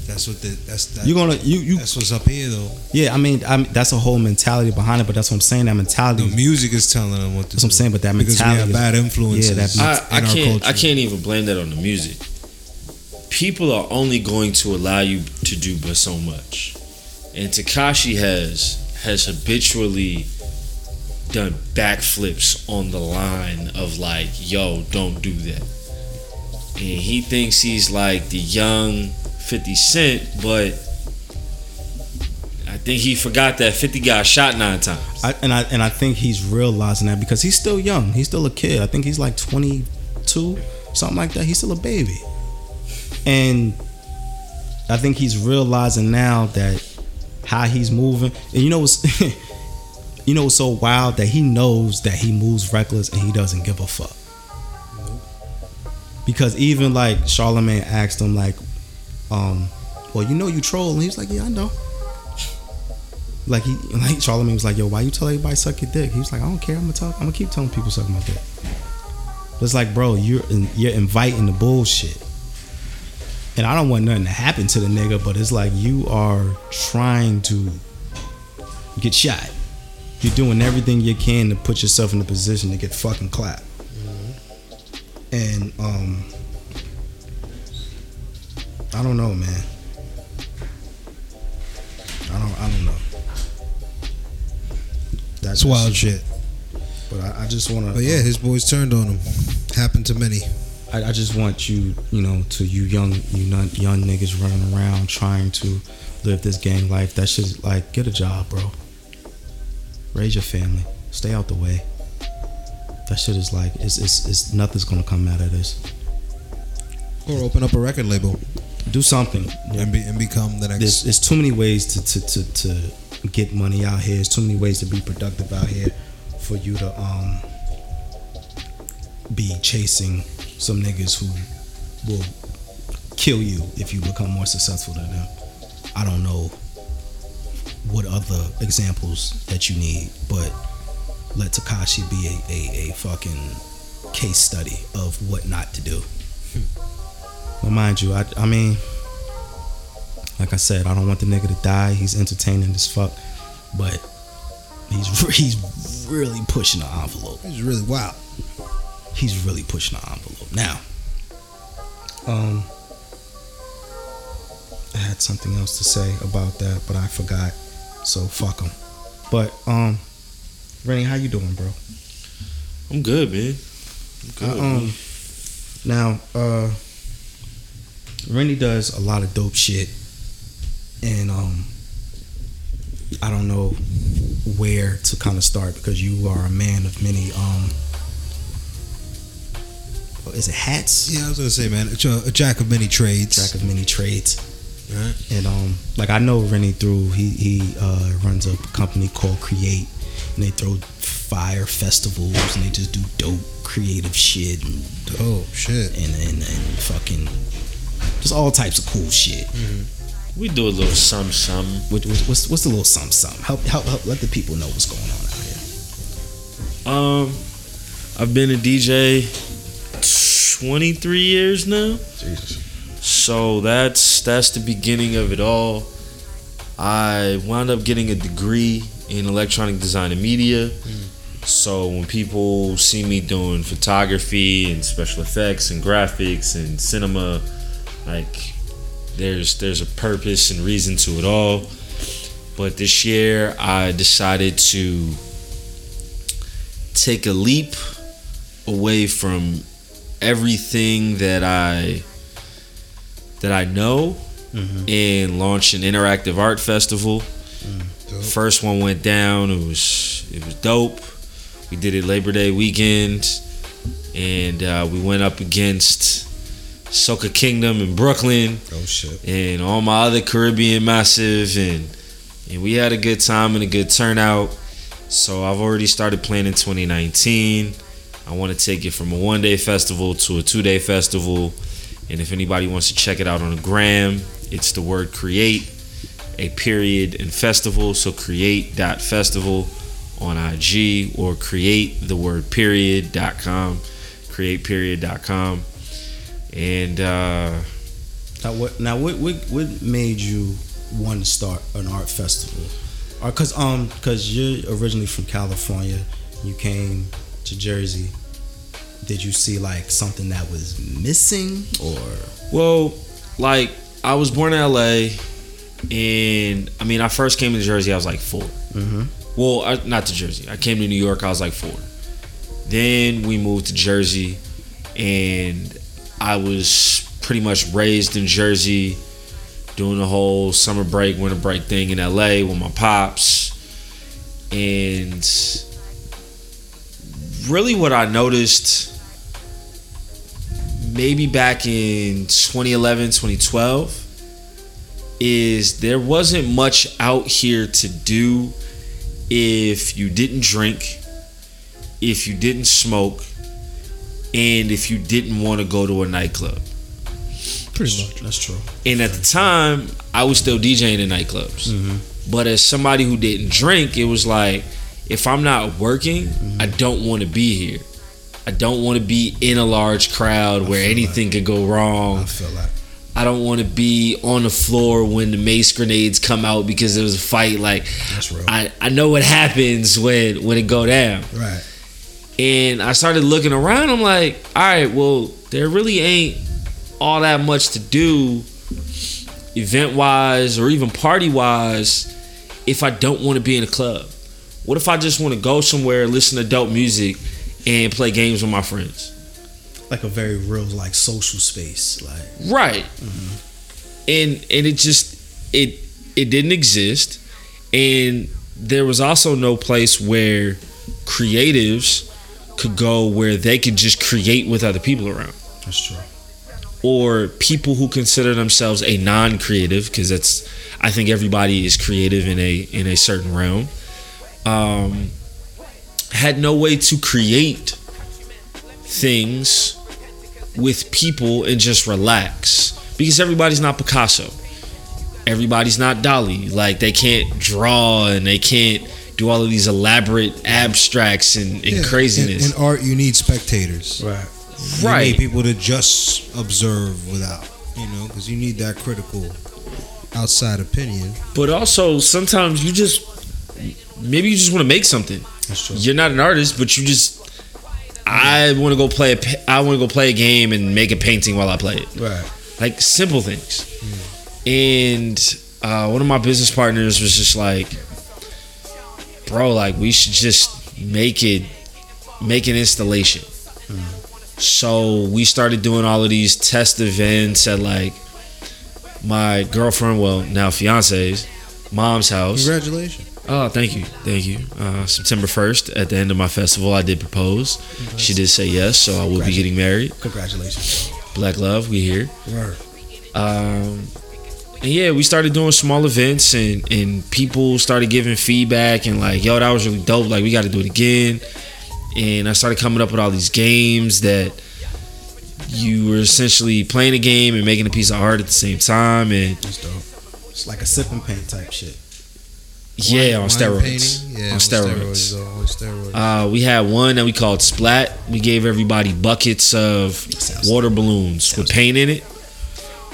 S2: That's what the that's that,
S1: You gonna you you
S2: that's what's up here though.
S1: yeah. I mean, I mean that's a whole mentality behind it. But that's what I'm saying. That mentality.
S2: The music is telling them what to
S1: That's
S2: do.
S1: what I'm saying, but that
S2: because we have
S1: is-
S2: bad influences.
S1: Yeah, that-
S4: I, I
S2: in our
S4: can't.
S2: culture.
S4: I can't even blame that on the music. People are only going to allow you to do but so much, and Tekashi has has habitually done backflips on the line of like, "Yo, don't do that," and he thinks he's like the young Fifty Cent, but I think he forgot that Fifty got shot nine times.
S1: I, and I and I think he's realizing that because he's still young. He's still a kid. I think he's like 22, something like that. He's still a baby, and I think he's realizing now that how he's moving. And you know what's you know what's so wild that he knows that he moves reckless and he doesn't give a fuck. Because even like Charlemagne asked him like, um, well, you know you troll, and he was like, yeah, I know. Like he, like Charlemagne was like, "Yo, why you tell everybody suck your dick?" He was like, "I don't care. I'm gonna talk. I'm gonna keep telling people suck my dick." But it's like, bro, you're you're inviting the bullshit, and I don't want nothing to happen to the nigga, but it's like you are trying to get shot. You're doing everything you can to put yourself in a position to get fucking clapped. And um, I don't know, man. I don't. I don't know.
S2: That's wild shit.
S1: But I, I just want to.
S2: But yeah, uh, his boys turned on him. Happened to many.
S1: I, I just want you, you know, to you young, you young, young niggas running around trying to live this gang life. That shit, like, get a job, bro. Raise your family. Stay out the way. That shit is like, it's, it's, it's nothing's gonna come out of this.
S2: Or open up a record label
S1: Do something.
S2: and be and become the
S1: There's, there's too many ways to, to, to, to get money out here. There's too many ways to be productive out here for you to um be chasing some niggas who will kill you if you become more successful than them. I don't know what other examples that you need, but let Tekashi be a, a, a fucking case study of what not to do. But mind you, I, I mean, like I said, I don't want the nigga to die. He's entertaining as fuck, but he's he's really pushing the envelope.
S2: He's really wild.
S1: he's really pushing the envelope now. Um, I had something else to say about that, but I forgot. So fuck him. But um, Rennie, how you doing, bro?
S4: I'm good, man. I'm good.
S1: Uh, um, now, uh, Rennie does a lot of dope shit, and um, I don't know where to kind of start because you are a man of many um. Is it hats?
S2: Yeah, I was gonna say, man, a a jack of many trades.
S1: Jack of many trades.
S2: Right.
S1: And um, like I know Rennie through he he uh, runs a company called Create, and they throw fire festivals and they just do dope creative shit and
S2: Oh shit.
S1: and and, and fucking just all types of cool shit.
S4: we do a little some some.
S1: What, what, what's what's the little something something? Help help help let the people know what's going on out here.
S4: Um, I've been a DJ 23 years now.
S1: Jesus.
S4: So that's that's the beginning of it all. I wound up getting a degree in electronic design and media. So when people see me doing photography and special effects and graphics and cinema, like there's there's a purpose and reason to it all. But this year I decided to take a leap away from everything that I that I know and launch an interactive art festival.
S2: Dope.
S4: First one went down. It was it was dope. We did it Labor Day weekend, and uh, we went up against Soca Kingdom in Brooklyn
S2: Oh shit.
S4: and all my other Caribbean massive and and we had a good time and a good turnout. So I've already started planning 2019. I want to take it from a one day festival to a two day festival. And if anybody wants to check it out on the gram, it's the word create, a period and festival. So create dot festival on IG or create the word period dot com, create period dot com. And uh
S1: Now what now what what what made you want to start an art festival? Or cause um cause you're originally from California, you came to Jersey. Did you see like something that was missing or
S4: Well, like I was born in LA, and I mean I first came to Jersey. I was like 4
S1: Mhm.
S4: Well, I, not to Jersey. I came to New York. I was like four. Then we moved to Jersey, and I was pretty much raised in Jersey, doing the whole summer break, winter break thing in LA with my pops, and really what I noticed maybe back in 2011, 2012 is there wasn't much out here to do if you didn't drink, if you didn't smoke, and if you didn't want to go to a nightclub.
S1: pretty much that's true.
S4: And at the time, I was still DJing in nightclubs. Mm-hmm. But as somebody who didn't drink, it was like, if I'm not working, mm-hmm. I don't want to be here. I don't want to be in a large crowd where
S1: feel
S4: anything could go wrong.
S1: I feel like
S4: I don't want to be on the floor when the mace grenades come out because there was a fight. Like
S1: that's real.
S4: I, I know what happens when when it go down.
S1: right.
S4: And I started looking around. I'm like, all right, well, there really ain't all that much to do, event wise or even party wise, if I don't want to be in a club. What if I just want to go somewhere, listen to dope music, and play games with my friends?
S1: Like a very real like social space. Like
S4: Right. Mm-hmm. And and it just it it didn't exist. And there was also no place where creatives could go where they could just create with other people around.
S1: that's true.
S4: Or people who consider themselves a non-creative, because that's I think everybody is creative in a in a certain realm. Um had no way to create things with people and just relax because everybody's not Picasso. Everybody's not Dali. Like they can't draw and they can't do all of these elaborate abstracts and, and
S2: Yeah,
S4: craziness.
S2: In, in art, you need spectators.
S1: Right.
S2: You
S4: Right.
S2: need people to just observe without, you know, because you need that critical outside opinion.
S4: but also sometimes you just maybe you just want to make something.
S1: That's true.
S4: You're not an artist, but you just I want to go play. A, pa- I want to go play a game and make a painting while I play it.
S2: Right.
S4: Like simple things. And uh, one of my business partners was just like, "Bro, like we should just make it, make an installation." So we started doing all of these test events at like my girlfriend, well now fiance's mom's house.
S2: Congratulations.
S4: Oh, thank you, thank you. Uh, September first, at the end of my festival, I did propose. She did say yes, so I will be getting married.
S1: Congratulations.
S4: Black love, we here.
S2: Word.
S4: Um, and yeah, we started doing small events, and and people started giving feedback and like, yo, that was really dope. Like, we got to do it again. And I started coming up with all these games that you were essentially playing a game and making a piece of art at the same time, and
S1: That's dope. It's like a sip and paint type shit.
S4: yeah, on steroids.
S2: Yeah,
S4: on steroids.
S2: though, on steroids.
S4: Uh, we had one that we called Splat. We gave everybody buckets of water balloons with paint in it,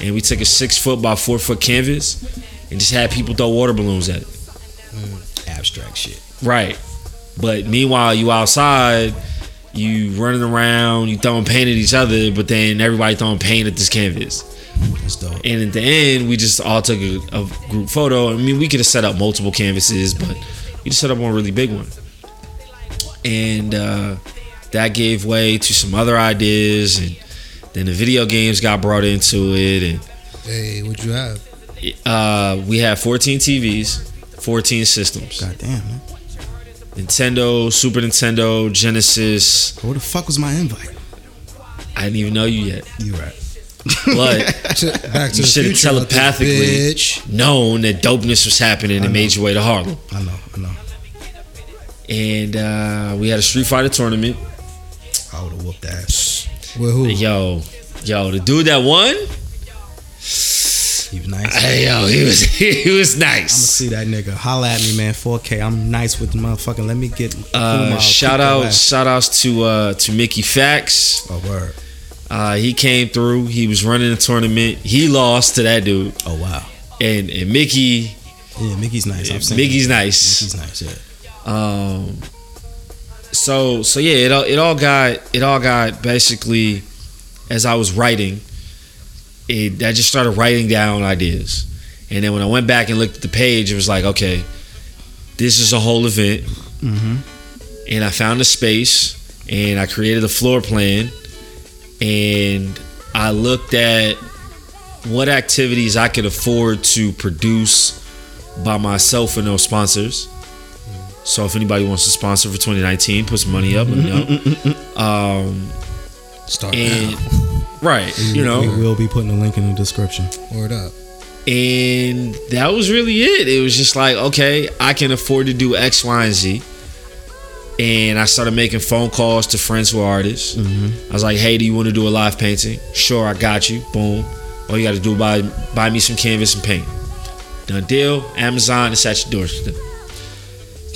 S4: and we took a six foot by four foot canvas and just had people throw water balloons at it.
S1: Abstract shit.
S4: Right. But meanwhile, you outside, you running around, you throwing paint at each other, but then everybody throwing paint at this canvas.
S1: That's dope.
S4: And at the end, we just all took a, a group photo. I mean, we could have set up multiple canvases, but we just set up one really big one. And uh, that gave way to some other ideas, and then the video games got brought into it, and
S2: hey, what'd you have?
S4: uh, we had 14 TVs, 14 systems,
S1: God damn, man.
S4: Nintendo, Super Nintendo, Genesis.
S1: Where the fuck was my invite?
S4: I didn't even know you yet,
S1: You right.
S4: but
S2: To- Back to
S4: You
S2: with this
S4: telepathically-
S2: Bitch.
S4: known that dopeness was happening and made your way to Harlem.
S1: I know, I know.
S4: And uh, we had a Street Fighter tournament.
S1: I would have whooped ass.
S2: With who?
S4: Yo, yo, the dude that won,
S1: He was nice.
S4: hey, yo, he was he was nice.
S1: I'ma see that nigga. Holla at me, man. 4K. I'm nice with the motherfucking. Let me get.
S4: Uh,
S1: Kumar,
S4: shout out, shout outs to uh, to Mickey Fax.
S1: Oh word.
S4: Uh, he came through. He was running the tournament. He lost to that dude,
S1: Oh wow.
S4: and and Mickey,
S1: Yeah, Mickey's nice. I've seen
S4: Mickey's
S1: him.
S4: nice.
S1: Mickey's nice. Yeah.
S4: Um, so so yeah, it all it all got it all got basically as I was writing, it I just started writing down ideas, and then when I went back and looked at the page, it was like, okay, this is a whole event,
S1: Mm-hmm.
S4: and I found a space, and I created a floor plan, and I looked at what activities I could afford to produce by myself with no sponsors. So if anybody wants to sponsor for 2019, put some money up. Let me know. Mm, mm, mm, um,
S2: Start
S4: and
S2: now.
S4: right, you know, we
S1: will be putting a link in the description.
S2: Word up.
S4: and that was really it. It was just like, okay, I can afford to do X, Y, and Z. And I started making phone calls to friends who are artists. Mm-hmm. I was like, hey, do you want to do a live painting? Sure, I got you. Boom. All you got to do is buy buy me some canvas and paint. Done deal. Amazon, it's at your doorstep.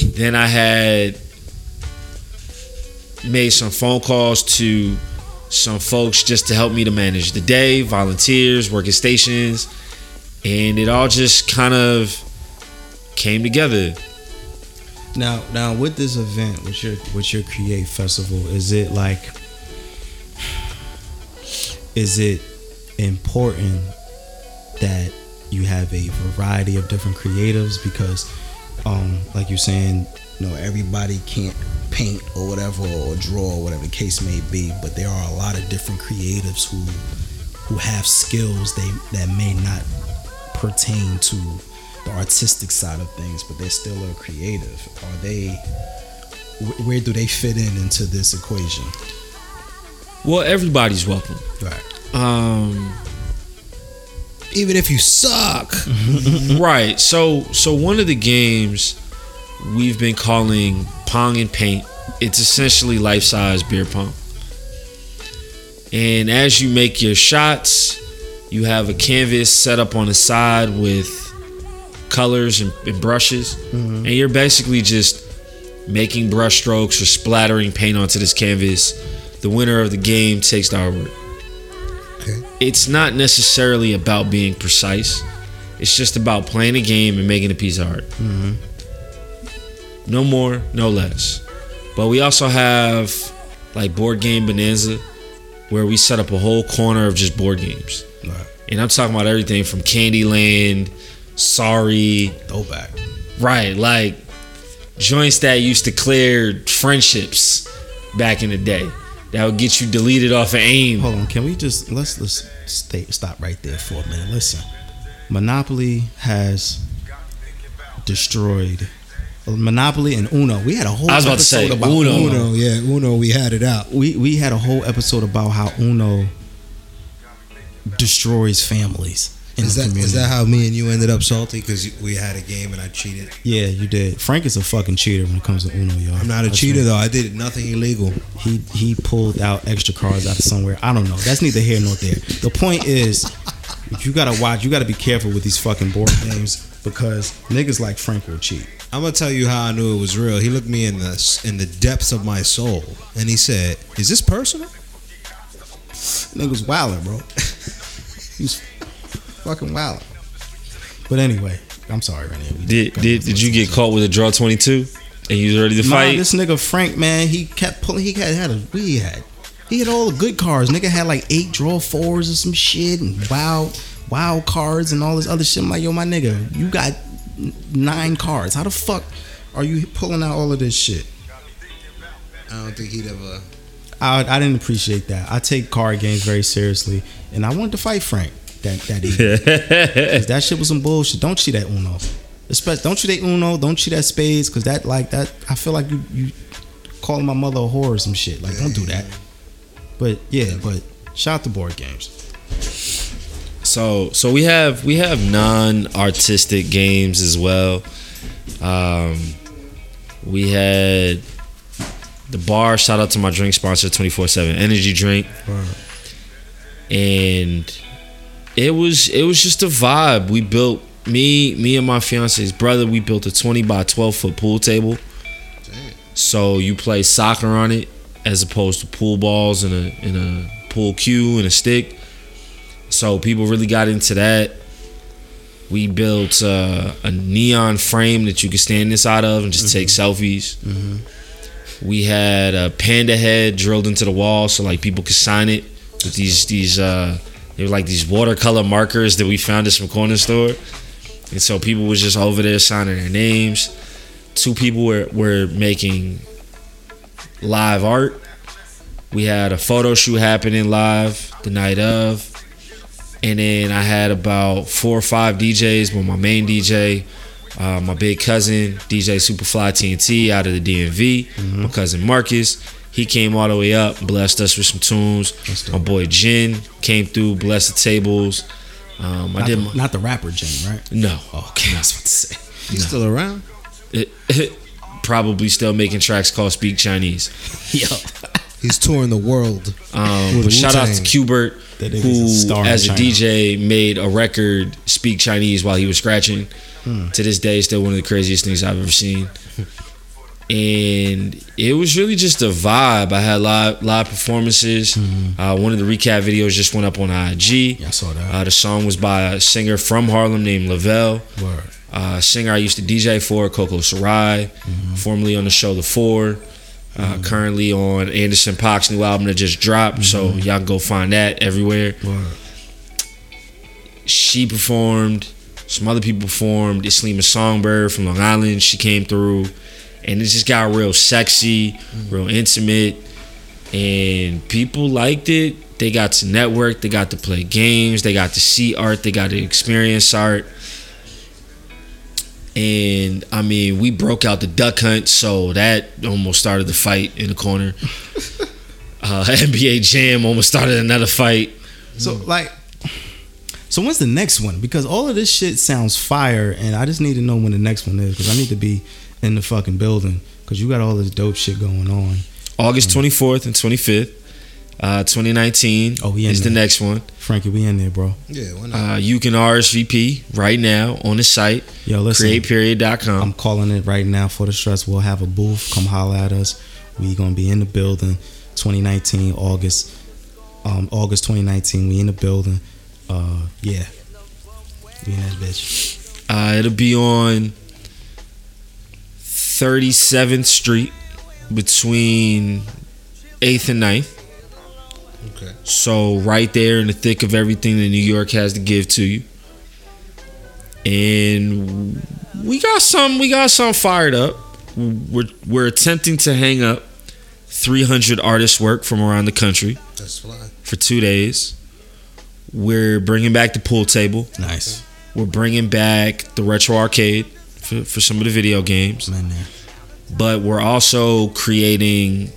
S4: Then I had made some phone calls to some folks just to help me to manage the day, volunteers, working stations, and it all just kind of came together.
S1: Now, now with this event, with your with your Create Festival, is it like, is it important that you have a variety of different creatives because, um, like you're saying, you know, everybody can't paint or whatever or draw or whatever the case may be, but there are a lot of different creatives who who have skills they that may not pertain to the artistic side of things, but they're still a creative. Are they? wh- Where do they fit in into this equation?
S4: Well, everybody's welcome.
S1: Right.
S4: Um,
S2: Even if you suck.
S4: right. So, so one of the games we've been calling Pong and Paint. It's essentially life-size beer pong. And as you make your shots, you have a canvas set up on the side with colors and, and brushes, mm-hmm. and you're basically just making brush strokes or splattering paint onto this canvas. The winner of the game takes the artwork.
S2: Okay.
S4: It's not necessarily about being precise. It's just about playing a game and making a piece of art. Mm-hmm. No more, no less. But we also have like board game bonanza, where we set up a whole corner of just board games.
S2: Right.
S4: And I'm talking about everything from Candyland, Sorry,
S2: Throwback.
S4: right? Like joints that used to clear friendships back in the day. That would get you deleted off of AIM.
S1: Hold on, can we just let's let's stay stop right there for a minute. Listen, Monopoly has destroyed Monopoly and Uno. We had a whole
S4: I was about to
S1: episode
S4: say,
S1: about
S4: Uno.
S2: Uno, yeah, Uno. We had it out.
S1: We we had a whole episode about how Uno destroys families
S2: Is that
S1: community.
S2: is that how me and you ended up salty? Because we had a game and I cheated.
S1: yeah, you did. Frank is a fucking cheater when it comes to Uno, y'all.
S2: I'm not a
S1: That's
S2: cheater
S1: right.
S2: though. I did nothing illegal.
S1: He he pulled out extra cards out of somewhere. I don't know. That's neither here nor there. The point is, you gotta watch. You gotta be careful with these fucking board games because niggas like Frank will cheat.
S2: I'm gonna tell you how I knew it was real. He looked me in the in the depths of my soul and he said, "Is this personal?"
S1: Niggas wildin', bro. He's fucking wild. But anyway, I'm sorry, Rennie. We
S4: Did did did you get caught with a draw twenty two and you was ready to
S1: Nah,
S4: fight?
S1: this nigga Frank, man, he kept pulling. He had had a we had. He had all the good cards. Nigga had like eight draw fours or some shit and wild wild cards and all this other shit. I'm like, yo, my nigga, you got nine cards. How the fuck are you pulling out all of this shit?
S2: I don't think he'd ever.
S1: I, I didn't appreciate that. I take card games very seriously, and I wanted to fight Frank that that evening. 'Cause that shit was some bullshit. Don't cheat at Uno. Especially, don't cheat at Uno. Don't cheat at Spades, because that like that. I feel like you you calling my mother a whore or some shit. Like, don't do that. But yeah, but shout out to board games.
S4: So so we have we have non artistic games as well. Um, we had the bar. Shout out to my drink sponsor, twenty four seven Energy Drink, and it was it was just a vibe. We built me me and my fiance's brother. We built a twenty by twelve foot pool table. So you play soccer on it as opposed to pool balls and a in a pool cue and a stick. So people really got into that. We built uh, a neon frame that you could stand inside of and just take selfies. We had a panda head drilled into the wall so like people could sign it with these these uh, they were like these watercolor markers that we found at some corner store. And so people was just over there signing their names. Two people were, were making live art. We had a photo shoot happening live the night of. And then I had about four or five DJs, but my main DJ, uh, my big cousin, DJ Superfly TNT out of the DMV, my cousin Marcus, he came all the way up, blessed us with some tunes. My boy Jin came through, blessed the tables. Um, I did
S1: the,
S4: my,
S1: not the rapper Jin, right?
S4: no,
S1: Okay, I was about to say.
S2: He's still around.
S4: probably still making tracks called Speak Chinese.
S1: Yo,
S2: He's touring the world.
S4: Um,
S2: With
S4: but shout out to. Qbert,
S1: That
S4: who,
S1: star
S4: as a DJ, made a record speak Chinese while he was scratching.
S1: Hmm.
S4: To this day, still one of the craziest things I've ever seen. and it was really just a vibe. I had live live performances. Uh, one of the recap videos just went up on IG.
S1: Yeah, I saw that.
S4: Uh, the song was by a singer from Harlem named Lavelle.
S1: Word.
S4: Uh, singer I used to DJ for, Coco Sarai, formerly on the show The Four. Uh, Currently on Anderson .Paak's new album that just dropped, so y'all can go find that everywhere.
S1: Word.
S4: She performed, some other people performed. Islima Songbird from Long Island, she came through, and it just got real sexy, real intimate, and people liked it. They got to network, they got to play games, they got to see art, they got to experience art. And I mean, we broke out the duck hunt, so that almost started the fight in the corner. uh, NBA Jam almost started another fight.
S1: So like, so when's the next one? Because all of this shit sounds fire, and I just need to know when the next one is because I need to be in the fucking building because you got all this dope shit going on.
S4: August 24th and 25th, uh, 2019
S1: Oh, we in
S4: is the next one.
S1: Frankie, we in there, bro.
S2: Yeah, why not?
S4: Uh, you can RSVP right now on the site,
S1: Yo, listen,
S4: createperiod.com.
S1: I'm calling it right now For the Stress. We'll have a booth. Come holler at us. We gonna be in the building. 2019 August, um, August 2019. We in the building. Uh, yeah, we in that bitch.
S4: Uh, it'll be on 37th Street between 8th and 9th.
S2: Okay.
S4: So right there in the thick of everything that New York has to give to you. And we got some we got some fired up. We're we're attempting to hang up 300 artists work from around the country
S2: That's fly.
S4: for 2 days. We're bringing back the pool table.
S1: Nice.
S4: We're bringing back the retro arcade for, for some of the video games. But we're also creating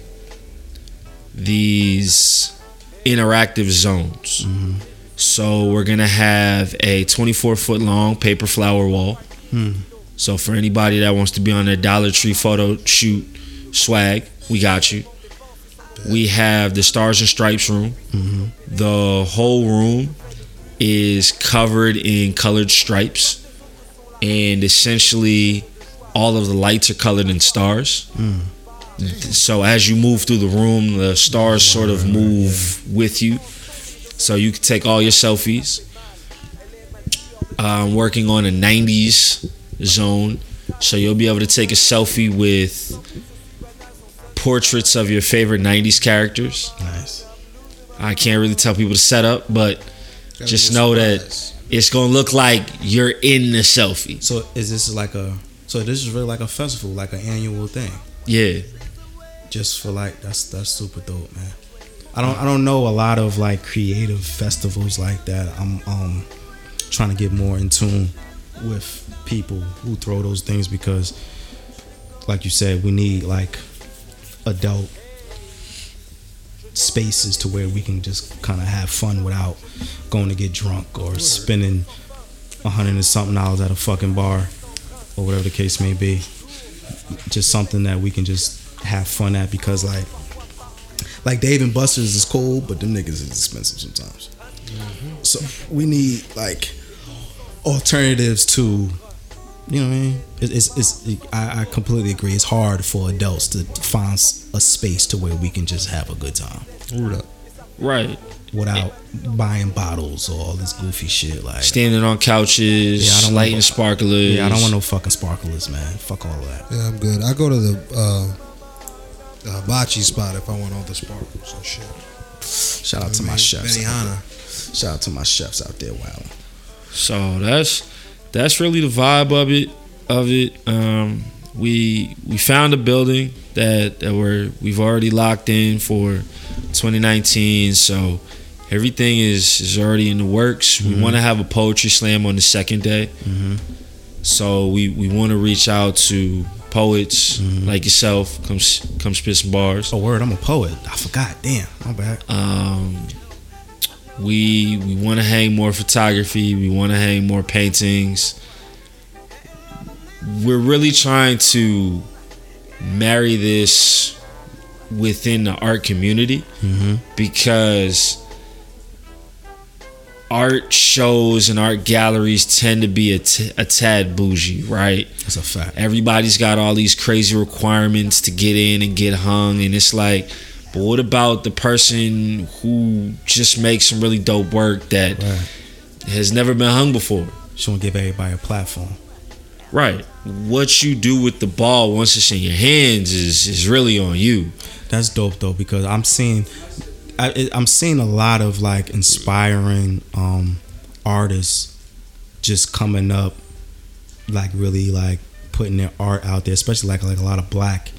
S4: these interactive zones. Mm-hmm. So we're gonna have a 24 foot long paper flower wall. Hmm. So for anybody that wants to be on their Dollar Tree photo shoot swag, we got you. We have the Stars and Stripes room. Mm-hmm. The whole room is covered in colored stripes, and essentially all of the lights are colored in stars. So as you move through the room, the stars sort of move with you. So you can take all your selfies. I'm working on a 90s zone. So you'll be able to take a selfie with portraits of your favorite 90s characters.
S1: Nice.
S4: I can't really tell people to set up, but just know that. It's to look like you're in the selfie.
S1: So is this like a? So this is really like a festival, like an annual thing,
S4: Yeah.
S1: just for like that's that's super dope, man. I don't I don't know a lot of like creative festivals like that. I'm um trying to get more in tune with people who throw those things because, like you said, we need like adult spaces to where we can just kind of have fun without going to get drunk or spending a hundred and something dollars at a fucking bar or whatever the case may be. Just something that we can just have fun at because like like Dave and Buster's is cool, but them niggas is expensive sometimes. Mm-hmm. So we need like alternatives to you know what I mean? It- It's, it's, I, I completely agree. It's hard for adults to find a space to where we can just have a good time
S2: Word up.
S4: Right.
S1: without buying bottles or all this goofy shit. Like,
S4: Standing on couches,
S1: Yeah, I don't
S4: lighting
S1: want-
S4: sparklers.
S1: yeah, I don't want no fucking sparklers, man. Fuck all of that.
S2: Yeah, I'm good. I go to the uh, the hibachi spot if I want all the sparkles and shit.
S1: Shout out to my chefs.
S2: Benihana.
S1: Shout out to my chefs out there. Wow.
S4: So that's that's really the vibe of it. Of it, um, we we found a building that that we're we've already locked in for 2019. So everything is is already in the works. We want to have a poetry slam on the second day. So we we want to reach out to poets like yourself. Come come spit some bars.
S1: Oh, word, I'm a poet. I forgot. Damn, my bad.
S4: Um, we we want to hang more photography. We want to hang more paintings. We're really trying to marry this within the art community mm-hmm. because art shows and art galleries tend to be a, t- a tad bougie, right?
S1: That's a fact.
S4: everybody's got all these crazy requirements to get in and get hung and it's like but what about the person who just makes some really dope work that
S1: Right.
S4: has never been hung before
S1: want to give everybody a platform.
S4: right what you do with the ball once it's in your hands is is really on you
S1: That's dope though because I'm seeing, I I'm seeing a lot of like inspiring um, artists just coming up, like really like putting their art out there, especially like like a lot of black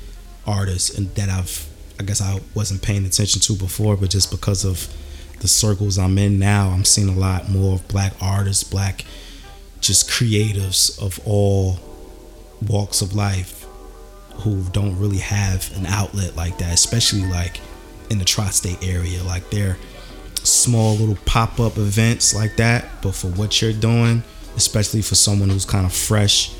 S1: artists and that I've, I guess I wasn't paying attention to before, but just because of the circles I'm in now, I'm seeing a lot more of black artists, black just creatives of all walks of life who don't really have an outlet like that, especially like in the tri-state area. Like they're small little pop-up events like that, but for what you're doing, especially for someone who's kind of fresh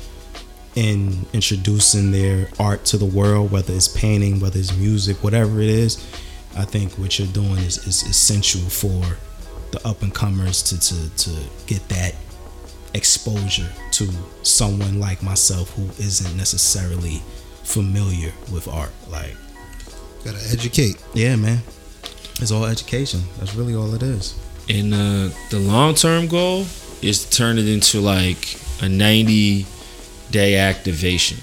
S1: in introducing their art to the world, whether it's painting, whether it's music, whatever it is, I think what you're doing is, is essential for the up and comers to, to to get that exposure to someone like myself who isn't necessarily familiar with art. Like,
S2: Gotta educate.
S1: yeah, man, it's all education. That's really all it is.
S4: and uh, the long-term goal is to turn it into like a 90 day activation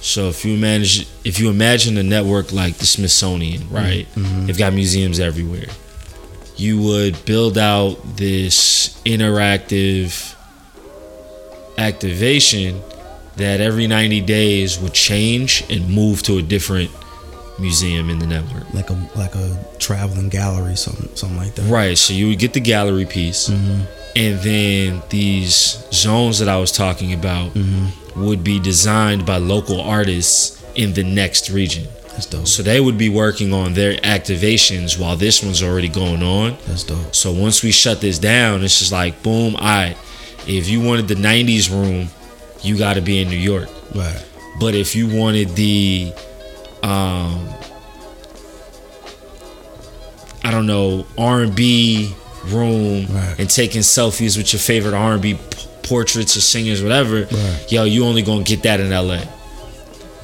S4: So if you manage, if you imagine a network like the Smithsonian, mm-hmm. right? Mm-hmm. They've got museums everywhere. You would build out this interactive activation that every 90 days would change and move to a different museum in the network.
S1: Like a like a traveling gallery, something something like that.
S4: Right. So you would get the gallery piece, mm-hmm. And then these zones that I was talking about would be designed by local artists in the next region.
S1: That's dope.
S4: So they would be working on their activations while this one's already going on.
S1: That's dope.
S4: So once we shut this down, it's just like boom. All right. If you wanted the '90s room, you got to be in New York.
S1: Right.
S4: But if you wanted the, um, I don't know, R and B room
S1: Right.
S4: and taking selfies with your favorite R and B portraits or singers, whatever,
S1: Right.
S4: yo, you only gonna get that in LA.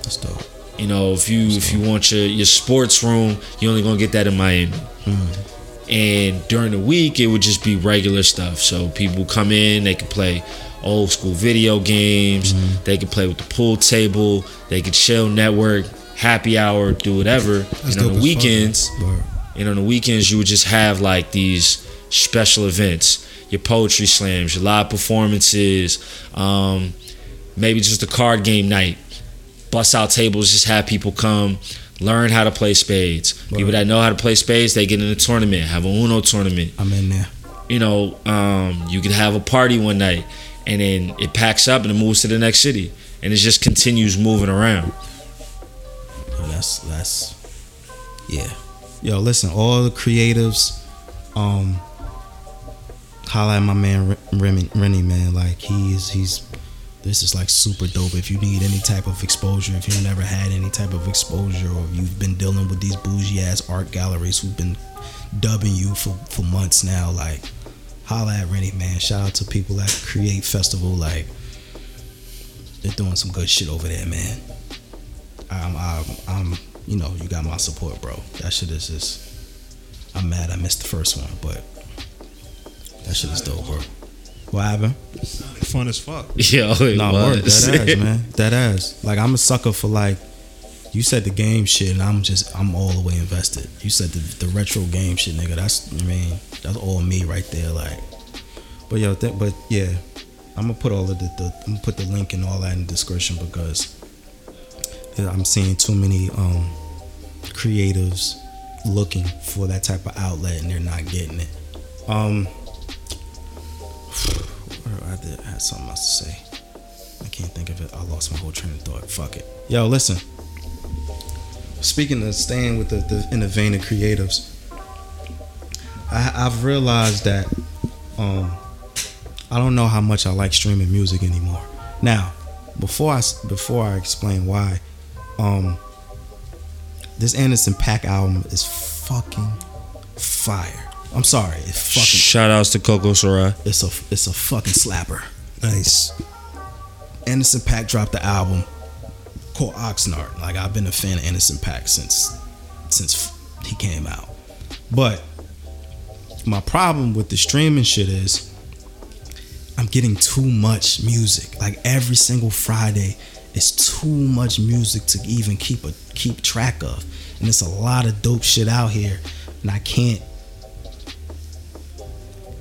S1: That's dope.
S4: You know, if you if you want your your sports room, you only gonna get that in Miami. Hmm. And during the week, it would just be regular stuff. So people come in, they can play old school video games, hmm. they could play with the pool table, they could chill, network, happy hour, do whatever.
S2: That's
S4: and on the weekends, and on the weekends, you would just have like these special events, your poetry slams, your live performances, um, maybe just a card game night. Bust out tables, just have people come learn how to play spades. People that know how to play spades, they get in a tournament, have a Uno tournament.
S1: I'm in there.
S4: You know, um, you could have a party one night, and then it packs up and it moves to the next city, and it just continues moving around.
S1: That's that's yeah. Yo, listen, all the creatives, um, holla at my man Remy, Rennie, man. Like he is, he's. This is like super dope. If you need any type of exposure, if you've never had any type of exposure, or you've been dealing with these bougie ass art galleries who've been dubbing you for for months now, like holla at Rennie, man. Shout out to people at Create Festival, like they're doing some good shit over there, man. I'm, I'm, I'm, you know, you got my support, bro. That shit is just. I'm mad I missed the first one, but that shit is dope, bro. What happened?
S2: Fun as fuck.
S4: Yo, it
S1: No, word,
S4: was.
S1: that ass, man. That ass. Like I'm a sucker for like. You said the game shit, and I'm just I'm all the way invested. You said the, the retro game shit, nigga. That's I mean that's all me right there. Like, but yo, th- but yeah, I'm gonna put all of the, the I'm gonna put the link and all that in the description because I'm seeing too many um creatives looking for that type of outlet and they're not getting it. Um, I did had something else to say. I can't think of it. I lost my whole train of thought. Fuck it. Yo, listen. Speaking of staying with the, the in the vein of creatives, I, I've realized that um, I don't know how much I like streaming music anymore. Now, before I before I explain why, um, this Anderson .Paak album is fucking fire. I'm sorry, it's fucking
S4: Shout outs to Cocoa Sarai.
S1: it's a it's a fucking slapper.
S2: Nice.
S1: Anderson .Paak dropped the album called Oxnard. Like I've been a fan of Anderson .Paak since since he came out. But my problem with the streaming shit is I'm getting too much music. Like every single Friday, it's too much music to even keep a keep track of. And it's a lot of dope shit out here. And I can't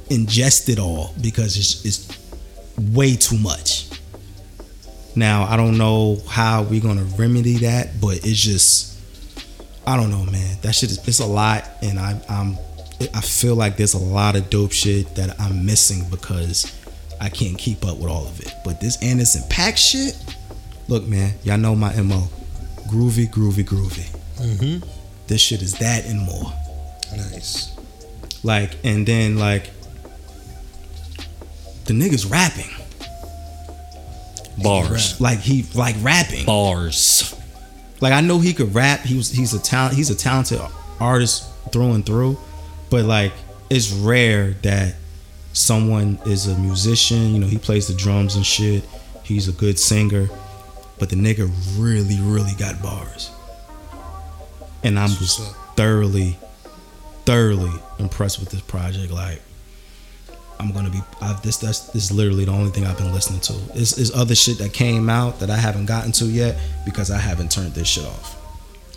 S1: ingest it all because it's it's way too much. Now I don't know how we're gonna remedy that, but it's just I don't know, man. That shit is it's a lot, and I I'm I feel like there's a lot of dope shit that I'm missing because I can't keep up with all of it. But this Anderson .Paak shit, look, man, y'all know my mo, groovy, groovy, groovy.
S2: Mm-hmm.
S1: This shit is that and more.
S2: Nice.
S1: Like, and then like the nigga's rapping,
S4: Bars.
S1: like he like rapping.
S4: Bars.
S1: like I know he could rap. He was he's a talent he's a talented artist through and through, but like it's rare that someone is a musician. You know, he plays the drums and shit. He's a good singer, but the nigga really really got bars, and
S2: I'm up.
S1: thoroughly, thoroughly impressed with this project. Like, I'm gonna be. I've, this that's this is literally the only thing I've been listening to. Is is other shit that came out that I haven't gotten to yet because I haven't turned this shit off.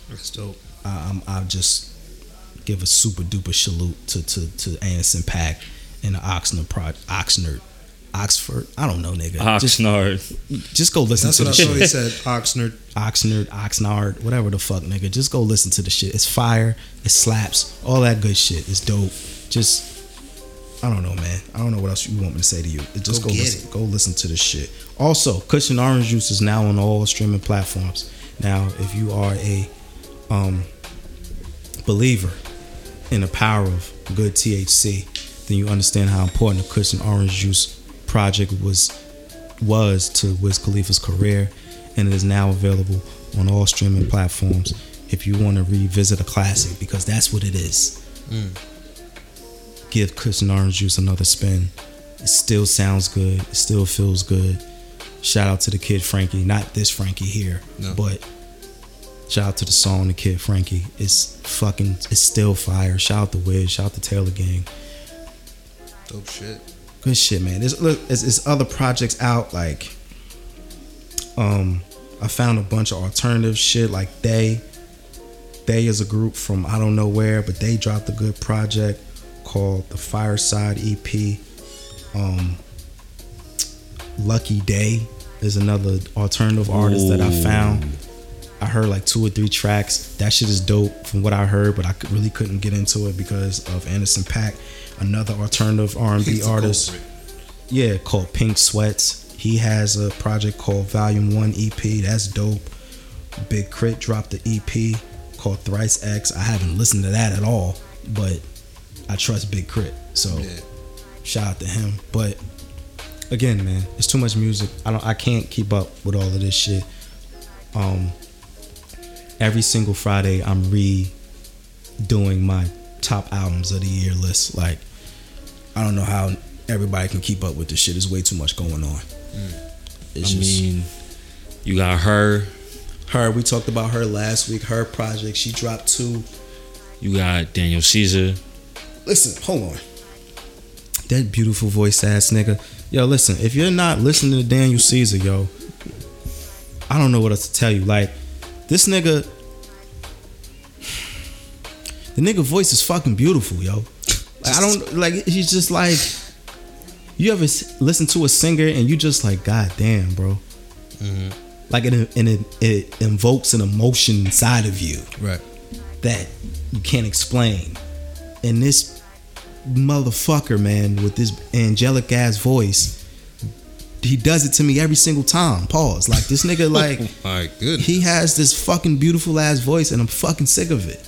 S2: That's dope.
S1: I, I'm I just give a super duper salute to to to Anderson .Paak and the Oxnard Pro Oxnard Oxford. I don't know, nigga. Just
S4: Oxnard.
S1: just go listen
S2: That's
S1: to
S2: what
S1: the
S2: I
S1: shit.
S2: thought he said. Oxnard.
S1: Oxnard, Oxnard, whatever the fuck, nigga. Just go listen to the shit. It's fire. It slaps. All that good shit. It's dope. Just, I don't know, man. I don't know what else you want me to say to you. Just
S2: Go
S1: go, listen. Go listen to this shit. Also, Kush and Orange Juice is now on all streaming platforms. Now, if you are a um, believer in the power of good THC, then you understand how important the Kush and Orange Juice project was was to Wiz Khalifa's career, and it is now available on all streaming platforms. If you want to revisit a classic, because that's what it is. Give Kush and Orange Juice another spin. It still sounds good. It still feels good. Shout out to the kid Frankie, not this Frankie here,
S2: No.
S1: but shout out to the song the kid Frankie. It's fucking. It's still fire. Shout out to Wiz. Shout out to Taylor Gang.
S2: Dope shit.
S1: Good shit, man. There's look, there's, there's other projects out like, um, I found a bunch of alternative shit like They. They is a group from I don't know where, but they dropped a good project called the Fireside EP. Um, Lucky Daye is another alternative artist that I found. I heard like two or three tracks. That shit is dope from what I heard, but I really couldn't get into it because of Anderson .Paak, another alternative R&B artist. Yeah, called Pink Sweats. He has a project called Volume One EP. That's dope. Big K.R.I.T. dropped the EP called Thrice X. I haven't listened to that at all, but I trust Big Crit. So
S2: Yeah.
S1: shout out to him. But again, man, it's too much music. I don't I can't keep up with all of this shit. Um every single Friday I'm redoing my top albums of the year list. Like I don't know how everybody can keep up with this shit. There's way too much going on. It's
S4: I
S1: just
S4: mean, you got her.
S1: her. We talked about her last week. Her project. She dropped two.
S4: You got Daniel Caesar.
S1: Listen, hold on. That beautiful voice ass nigga. Yo, listen, if you're not listening to Daniel Caesar, yo, I don't know what else to tell you. Like, this nigga, the nigga voice is fucking beautiful, yo. Like, I don't, like, he's just like, you ever s- listen to a singer and you just like, God damn, bro. Mm-hmm. Like, it, and it, it invokes an emotion inside of you
S2: Right.
S1: that you can't explain. And this motherfucker, man, with this angelic ass voice, he does it to me every single time. Pause. Like this nigga, like
S2: My goodness.
S1: he has this fucking beautiful ass voice, and I'm fucking sick of it.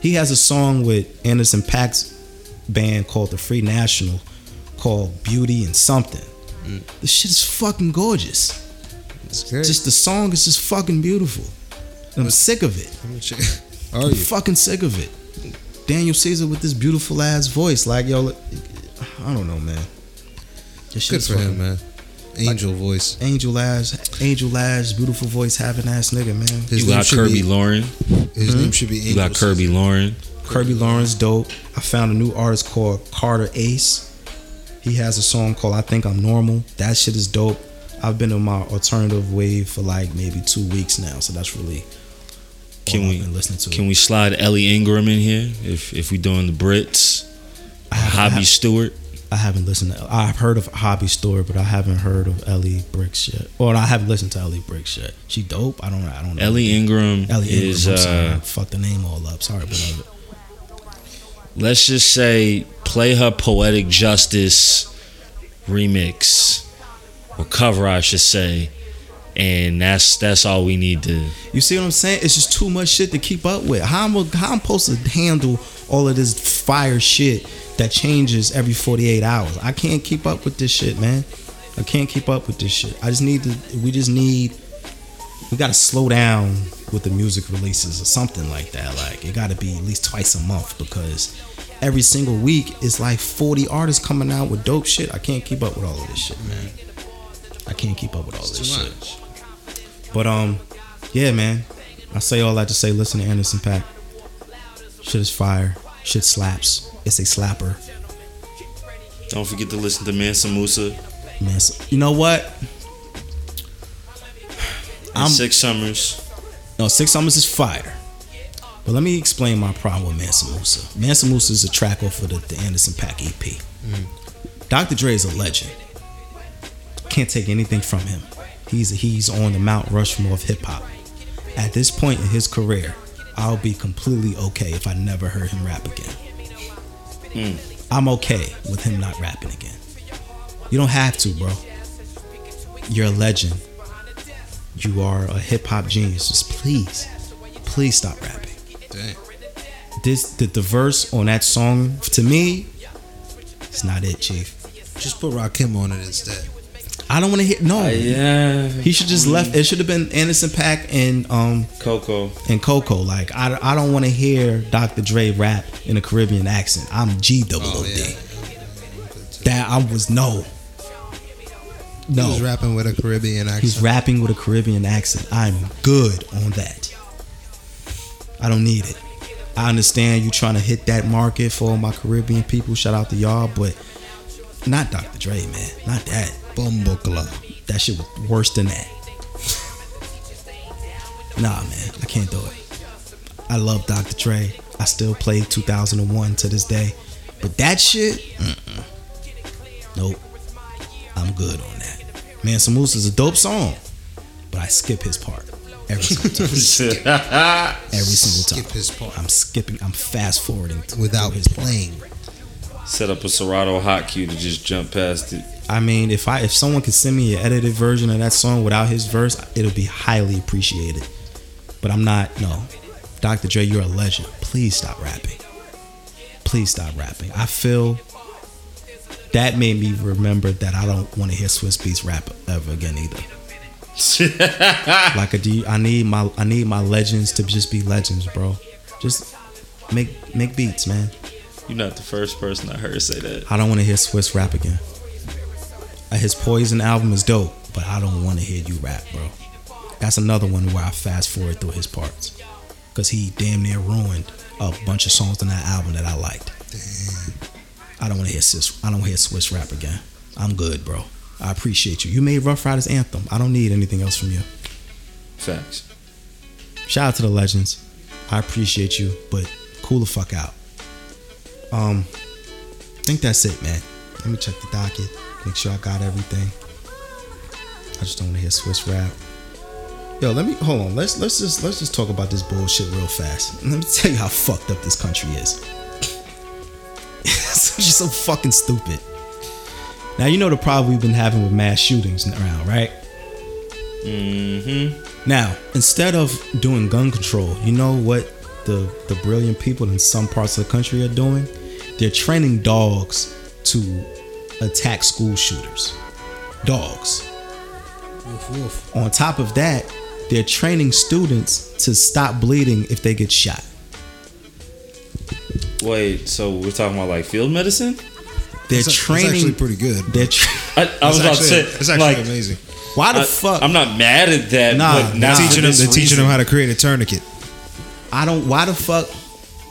S1: He has a song with Anderson .Paak's band called the Free National, called Beauty and Something. Mm. This shit is fucking gorgeous. Just the song is just fucking beautiful. And I'm sick of it.
S2: Are
S1: I'm
S2: you?
S1: fucking sick of it. Daniel Caesar with this beautiful ass voice, like yo, I don't know, man. This
S2: Good
S1: shit's
S2: for him, man. Angel voice.
S1: Angel ass, angel ass, beautiful voice having ass nigga, man.
S2: His
S4: You
S2: name
S4: got
S2: should
S4: Kirby
S2: be-
S4: Lauren.
S2: His hmm? name should be Angel.
S4: You got Kirby
S2: Caesar.
S4: Lauren.
S1: Kirby Lauren's dope. I found a new artist called Carter Ace. He has a song called I Think I'm Normal. That shit is dope. I've been on my alternative wave for like maybe two weeks now, so that's really all
S4: Can we
S1: listening to.
S4: can we slide Elli Ingram in here if if we doing the Brits?
S1: I haven't- I
S4: Hobby Stewart.
S1: I haven't listened to. I've heard of Hobby Store, but I haven't heard of Ellie Bricks yet. Or I haven't listened to Ellie Bricks yet. She dope. I don't. I don't know.
S4: Elli Ingram
S1: Elli Ingram.
S4: is uh
S1: Fuck the name all up. Sorry, but
S4: let's just say play her poetic justice remix or cover I should say and that's that's all we need to
S1: you see what I'm saying? It's just too much shit to keep up with. How am I, how I'm supposed to handle all of this fire shit that changes every 48 hours? I can't keep up with this shit, man. I can't keep up with this shit. I just need to. We just need. We gotta slow down with the music releases or something like that. Like it gotta be at least twice a month because every single week it's like 40 artists coming out with dope shit. I can't keep up with all of this shit, man. I can't keep up with all
S2: It's
S1: this
S2: too
S1: shit.
S2: much.
S1: But um, yeah, man. I say all that to say, listen to Anderson .Paak. Shit is fire. Shit slaps. It's a slapper.
S4: Don't forget to listen to Mansa Musa
S1: Man, so- you know what? I'm-
S4: Six Summers.
S1: No, Six Summers is fire. But let me explain my problem with Mansa Musa. Mansa Musa is a track off of the, the Anderson .Paak EP. Dr. Dre is a legend. Can't take anything from him. He's he's on the Mount Rushmore of hip hop. At this point in his career, I'll be completely okay if I never heard him rap again. Hmm. I'm okay with him not rapping again. You don't have to, bro. You're a legend. You are a hip hop genius. Just please, please stop rapping.
S2: Damn.
S1: This the, the verse on that song to me, it's not it, chief.
S2: Just put Rakim on it instead.
S1: I don't want to hear no.
S4: yeah.
S1: He should just left. It should have been Anderson .Paak and um
S4: Coco.
S1: and Coco. Like I, I don't want to hear Dr. Dre rap in a Caribbean accent. I'm G double
S2: Oh
S1: O D.
S2: yeah.
S1: That I was no.
S2: He
S1: No.
S2: was rapping with a Caribbean accent.
S1: He's rapping with a Caribbean accent. I'm good on that. I don't need it. I understand you trying to hit that market for all my Caribbean people. Shout out to y'all, but not Dr. Dre, man. Not that.
S2: Bumbleclaw.
S1: That shit was worse than that. Nah, man. I can't do it. I love Dr. Dre. I still play 2001 to this day. But that shit, mm-mm. nope. I'm good on that. Mansa Musa is a dope song, but I skip his part every single time. every single
S2: Skip
S1: time.
S2: his part
S1: I'm skipping. I'm fast forwarding
S2: without
S1: his part.
S4: Set up a Serato hotkey to just jump past it.
S1: I mean, if I if someone could send me an edited version of that song without his verse, it'll be highly appreciated. But I'm not. No, Dr. Dre, you're a legend. Please stop rapping. Please stop rapping. I feel that made me remember that I don't want to hear Swizz Beatz rap ever again either. Like, a, do you- I need my I need my legends to just be legends, bro. Just make make beats, man.
S4: You're not the first person I heard say that.
S1: I don't want to hear Swizz rap again. Uh, His Poison album is dope, but I don't want to hear you rap, bro. That's another one where I fast forward through his parts. Cause he damn near ruined a bunch of songs on that album that I liked. I don't want to hear Swizz. I don't want to hear Swizz rap again. I'm good, bro. I appreciate you. You made Ruff Ryders anthem. I don't need anything else from you.
S4: Facts.
S1: Shout out to the legends. I appreciate you, but cool the fuck out. Um, I think that's it, man. Let me check the docket, make sure I got everything. I just don't want to hear Swizz rap. Yo, let me hold on. Let's let's just let's just talk about this bullshit real fast. Let me tell you how fucked up this country is. it's just so fucking stupid. Now you know the problem we've been having with mass shootings around, right?
S4: Mm-hmm.
S1: Now, instead of doing gun control, you know what the the brilliant people in some parts of the country are doing? They're training dogs to attack school shooters. Dogs.
S2: Woof woof.
S1: On top of that, they're training students to stop bleeding if they get shot.
S4: Wait, so we're talking about like field medicine?
S1: They're
S2: It's, it's
S1: training.
S2: actually pretty good.
S1: they're tra-
S4: I, I was
S2: It's
S4: about to
S2: actually-
S4: say,
S2: it's actually
S4: like,
S2: amazing.
S1: why the
S4: I,
S1: fuck?
S4: I'm not mad at that,
S1: Nah,
S4: but
S1: nah.
S4: not
S2: Teaching them,
S4: this
S2: they're teaching them how to create a tourniquet.
S1: I don't. Why the fuck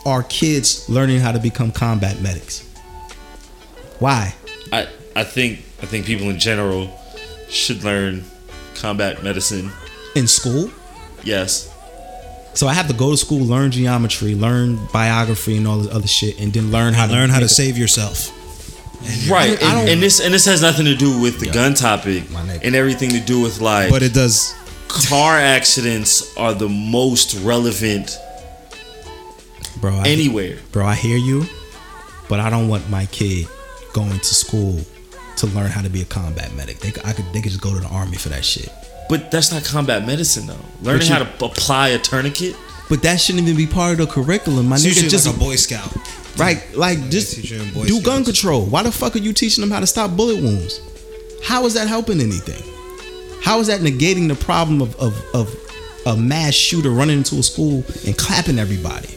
S1: are kids learning how to become combat medics? Why?
S4: I, I think I think people in general should learn combat medicine.
S1: In school?
S4: Yes.
S1: So I have to go to school, learn geometry, learn biography, and all this other shit, and then learn how to
S2: Learn how to
S1: make a-
S2: save yourself.
S4: Right.
S1: I don't- I
S4: and,
S1: don't-
S4: and this and this has nothing to do with the gun topic
S1: My nigga.
S4: and everything to do with like
S2: But it does.
S4: car accidents are the most relevant
S1: bro. I,
S4: anywhere.
S1: bro, I hear you, but I don't want my kid going to school to learn how to be a combat medic. They, could- I could, they could just go to the army for that shit.
S4: But that's not combat medicine though. Learning
S1: you-
S4: how to apply a tourniquet.
S1: But that shouldn't even be part of the curriculum. My
S2: It's
S1: nigga
S2: usually
S1: just
S2: like a Boy Scout.
S1: right, like
S2: they
S1: just
S2: teach you in Boy
S1: do gun control. Why the fuck are you teaching them how to stop bullet wounds? How is that helping anything? How is that negating the problem of of, of a mass shooter running into a school and clapping everybody?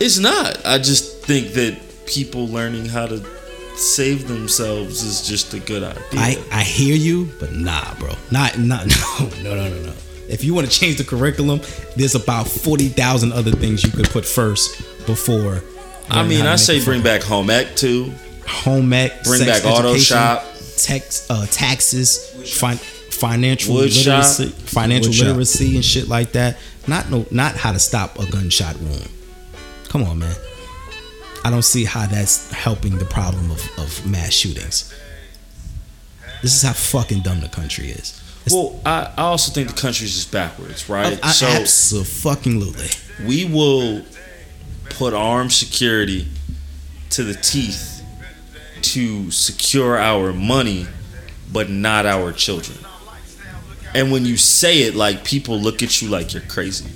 S4: It's not. I just think that people learning how to save themselves is just a good idea.
S1: I, I hear you, but nah, bro. Not not no no no no no. If you want to change the curriculum, there's about forty thousand other things you could put first before.
S4: I mean, I say bring back home ec too.
S1: home ec,
S4: Bring
S1: sex
S4: back auto shop.
S1: tax, uh, taxes, fin- financial
S4: Wood shop.
S1: financial
S2: Wood shop.
S1: literacy, and shit like that. Not no, not how to stop a gunshot wound. Come on, man. I don't see how that's helping the problem of, of mass shootings. This is how fucking dumb the country is.
S4: Well, I, I also think the country's just backwards, right?
S1: Oh, I,
S4: so
S1: absolutely.
S4: we will put armed security to the teeth to secure our money, but not our children. And when you say it, like people look at you like you're crazy.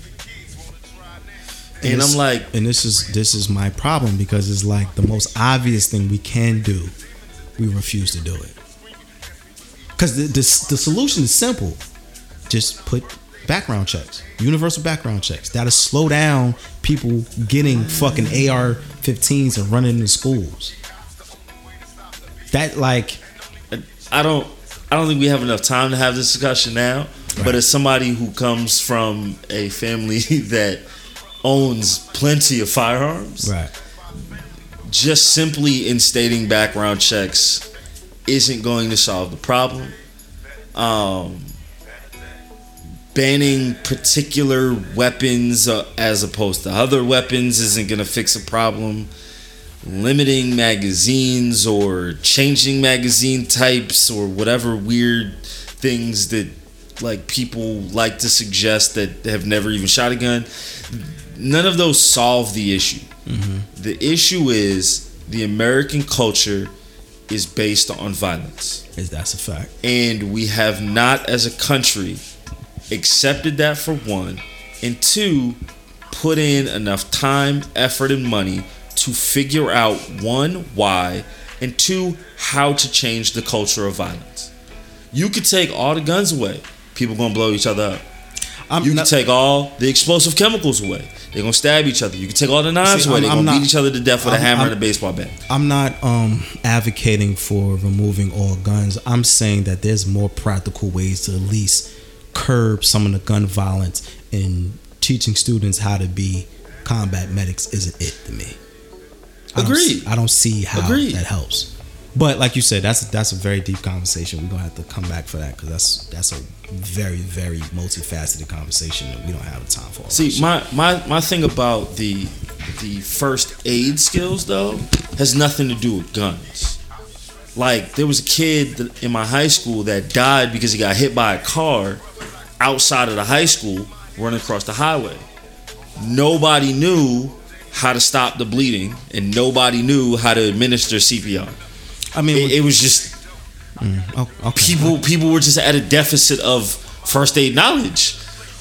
S4: And
S1: this-
S4: I'm like,
S1: and this is this is my problem because it's like the most obvious thing we can do, we refuse to do it. Because the, the the solution is simple, just put background checks, universal background checks. That'll slow down people getting fucking AR-15s and running into schools. That like
S4: I don't I don't think we have enough time to have this discussion now. But as somebody who comes from a family that owns plenty of firearms,
S1: right.
S4: just simply instating background checks isn't going to solve the problem. Um, banning particular weapons uh, as opposed to other weapons isn't going to fix a problem. Limiting magazines or changing magazine types or whatever weird things that like people like to suggest that have never even shot a gun. None of those solve the issue. Mm-hmm. The issue is the American culture is based on violence.
S1: Is that's a fact.
S4: And we have not, as a country, accepted that for one, and two, put in enough time, effort, and money to figure out one, why, and two, how to change the culture of violence. You could take all the guns away, people gonna blow each other up.
S1: I'm
S4: You
S1: not-
S4: can take all the explosive chemicals away. They're gonna stab each other. You can take all the knives
S1: See,
S4: away.
S1: I'm-
S4: They're
S1: I'm
S4: gonna
S1: not-
S4: beat each other to death with a
S1: I'm-
S4: hammer
S1: I'm-
S4: and a baseball bat.
S1: I'm not um, advocating for removing all guns. I'm saying that there's more practical ways to at least curb some of the gun violence and teaching students how to be combat medics isn't it to me. I don't
S4: Agreed.
S1: I don't see how
S4: Agreed.
S1: that helps. But like you said, that's that's a very deep conversation. We're gonna have to come back for that because that's that's a very very multifaceted conversation that we don't have the time for.
S4: See, my, my my thing about the the first aid skills though has nothing to do with guns. Like there was a kid in my high school that died because he got hit by a car outside of the high school running across the highway. Nobody knew how to stop the bleeding, and nobody knew how to administer CPR.
S1: I mean,
S4: It, it was just
S1: oh, okay.
S4: people people were just at a deficit of first aid knowledge.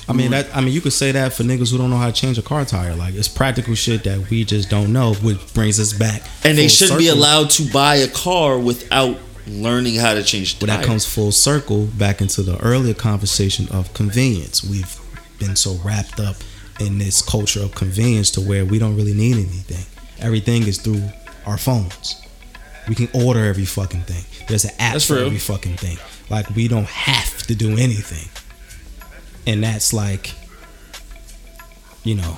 S1: I mean that. I mean, you could say that for niggas who don't know how to change a car tire. Like it's practical shit that we just don't know, which brings us back.
S4: And they shouldn't be allowed to buy a car without learning how to change the
S1: But that comes full circle back into the earlier conversation of convenience. We've been so wrapped up in this culture of convenience to where we don't really need anything. Everything is through our phones. We can order every fucking thing. There's an app
S4: That's
S1: for
S4: real.
S1: every fucking thing. Like we don't have to do anything. And that's like, you know,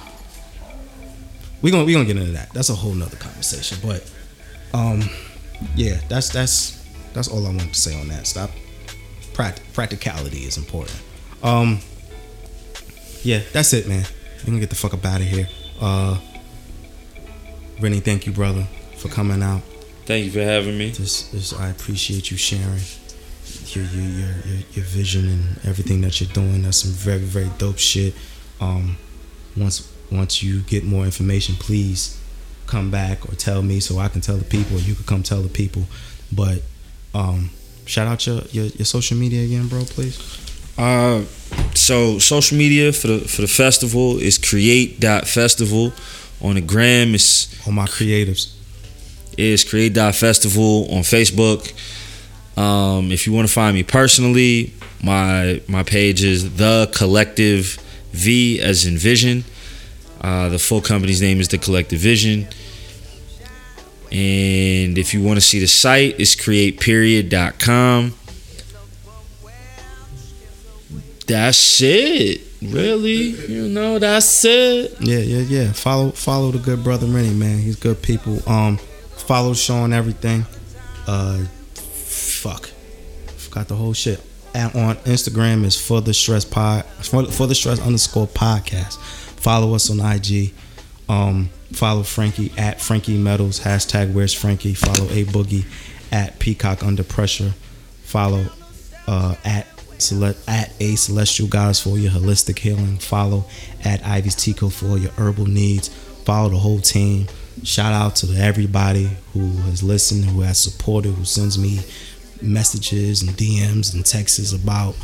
S1: we gonna we gonna get into that. That's a whole nother conversation. But um, yeah, that's that's that's all I wanted to say on that. Stop. Pract- practicality is important. Um, yeah, that's it, man. We gonna get the fuck up out of here. Uh, Rennie, thank you, brother, for coming out.
S4: Thank you for having me.
S1: This, this I appreciate you sharing your your, your your your vision and everything that you're doing. That's some very very dope shit. Um, once once you get more information, please come back or tell me so I can tell the people, or you could come tell the people. But um, shout out your, your your social media again, bro, please.
S6: Uh, so social media for the for the festival is create.festival. On the gram is
S1: All my creatives.
S6: Is Create Dot Festival on Facebook. Um, if you want to find me personally, my my page is the collective V as in vision. Uh, the full company's name is the collective vision. And if you want to see the site, it's createperiod.com. That's it. Really? You know, that's it.
S1: Yeah, yeah, yeah. Follow follow the good brother Rennie, man. He's good people. Um follow on everything. Uh, fuck, forgot the whole shit. And on Instagram is for the stress pod for, for the stress underscore podcast. Follow us on IG. Um, follow Frankie at Frankie Metals hashtag Where's Frankie. Follow a Boogie at Peacock Under Pressure. Follow uh, at Cele- at a Celestial Goddess for your holistic healing. Follow at Ivy's Tico for your herbal needs. Follow the whole team. Shout out to everybody who has listened, who has supported, who sends me messages and DMs and texts about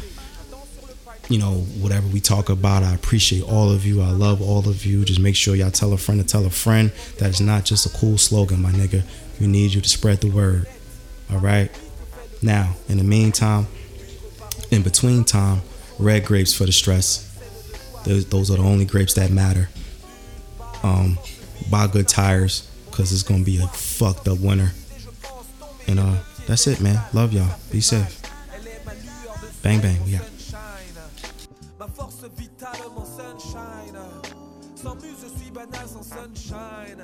S1: you know whatever we talk about. I appreciate all of you. I love all of you. Just make sure y'all tell a friend to tell a friend that it's not just a cool slogan, my nigga. We need you to spread the word. All right. Now, in the meantime, in between time, red grapes for the stress. Those, those are the only grapes that matter. Um, buy good tires because it's gonna be a fucked up winter. And uh, that's it, man. Love y'all. Be safe. Bang bang. We out.
S5: Ma force vitale, mon sunshine. Sans muse, je suis banal sans sunshine.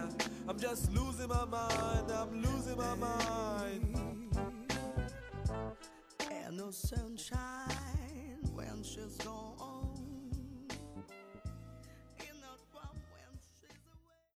S5: I'm just losing my mind. I'm losing my mind.
S7: Ain't no sunshine.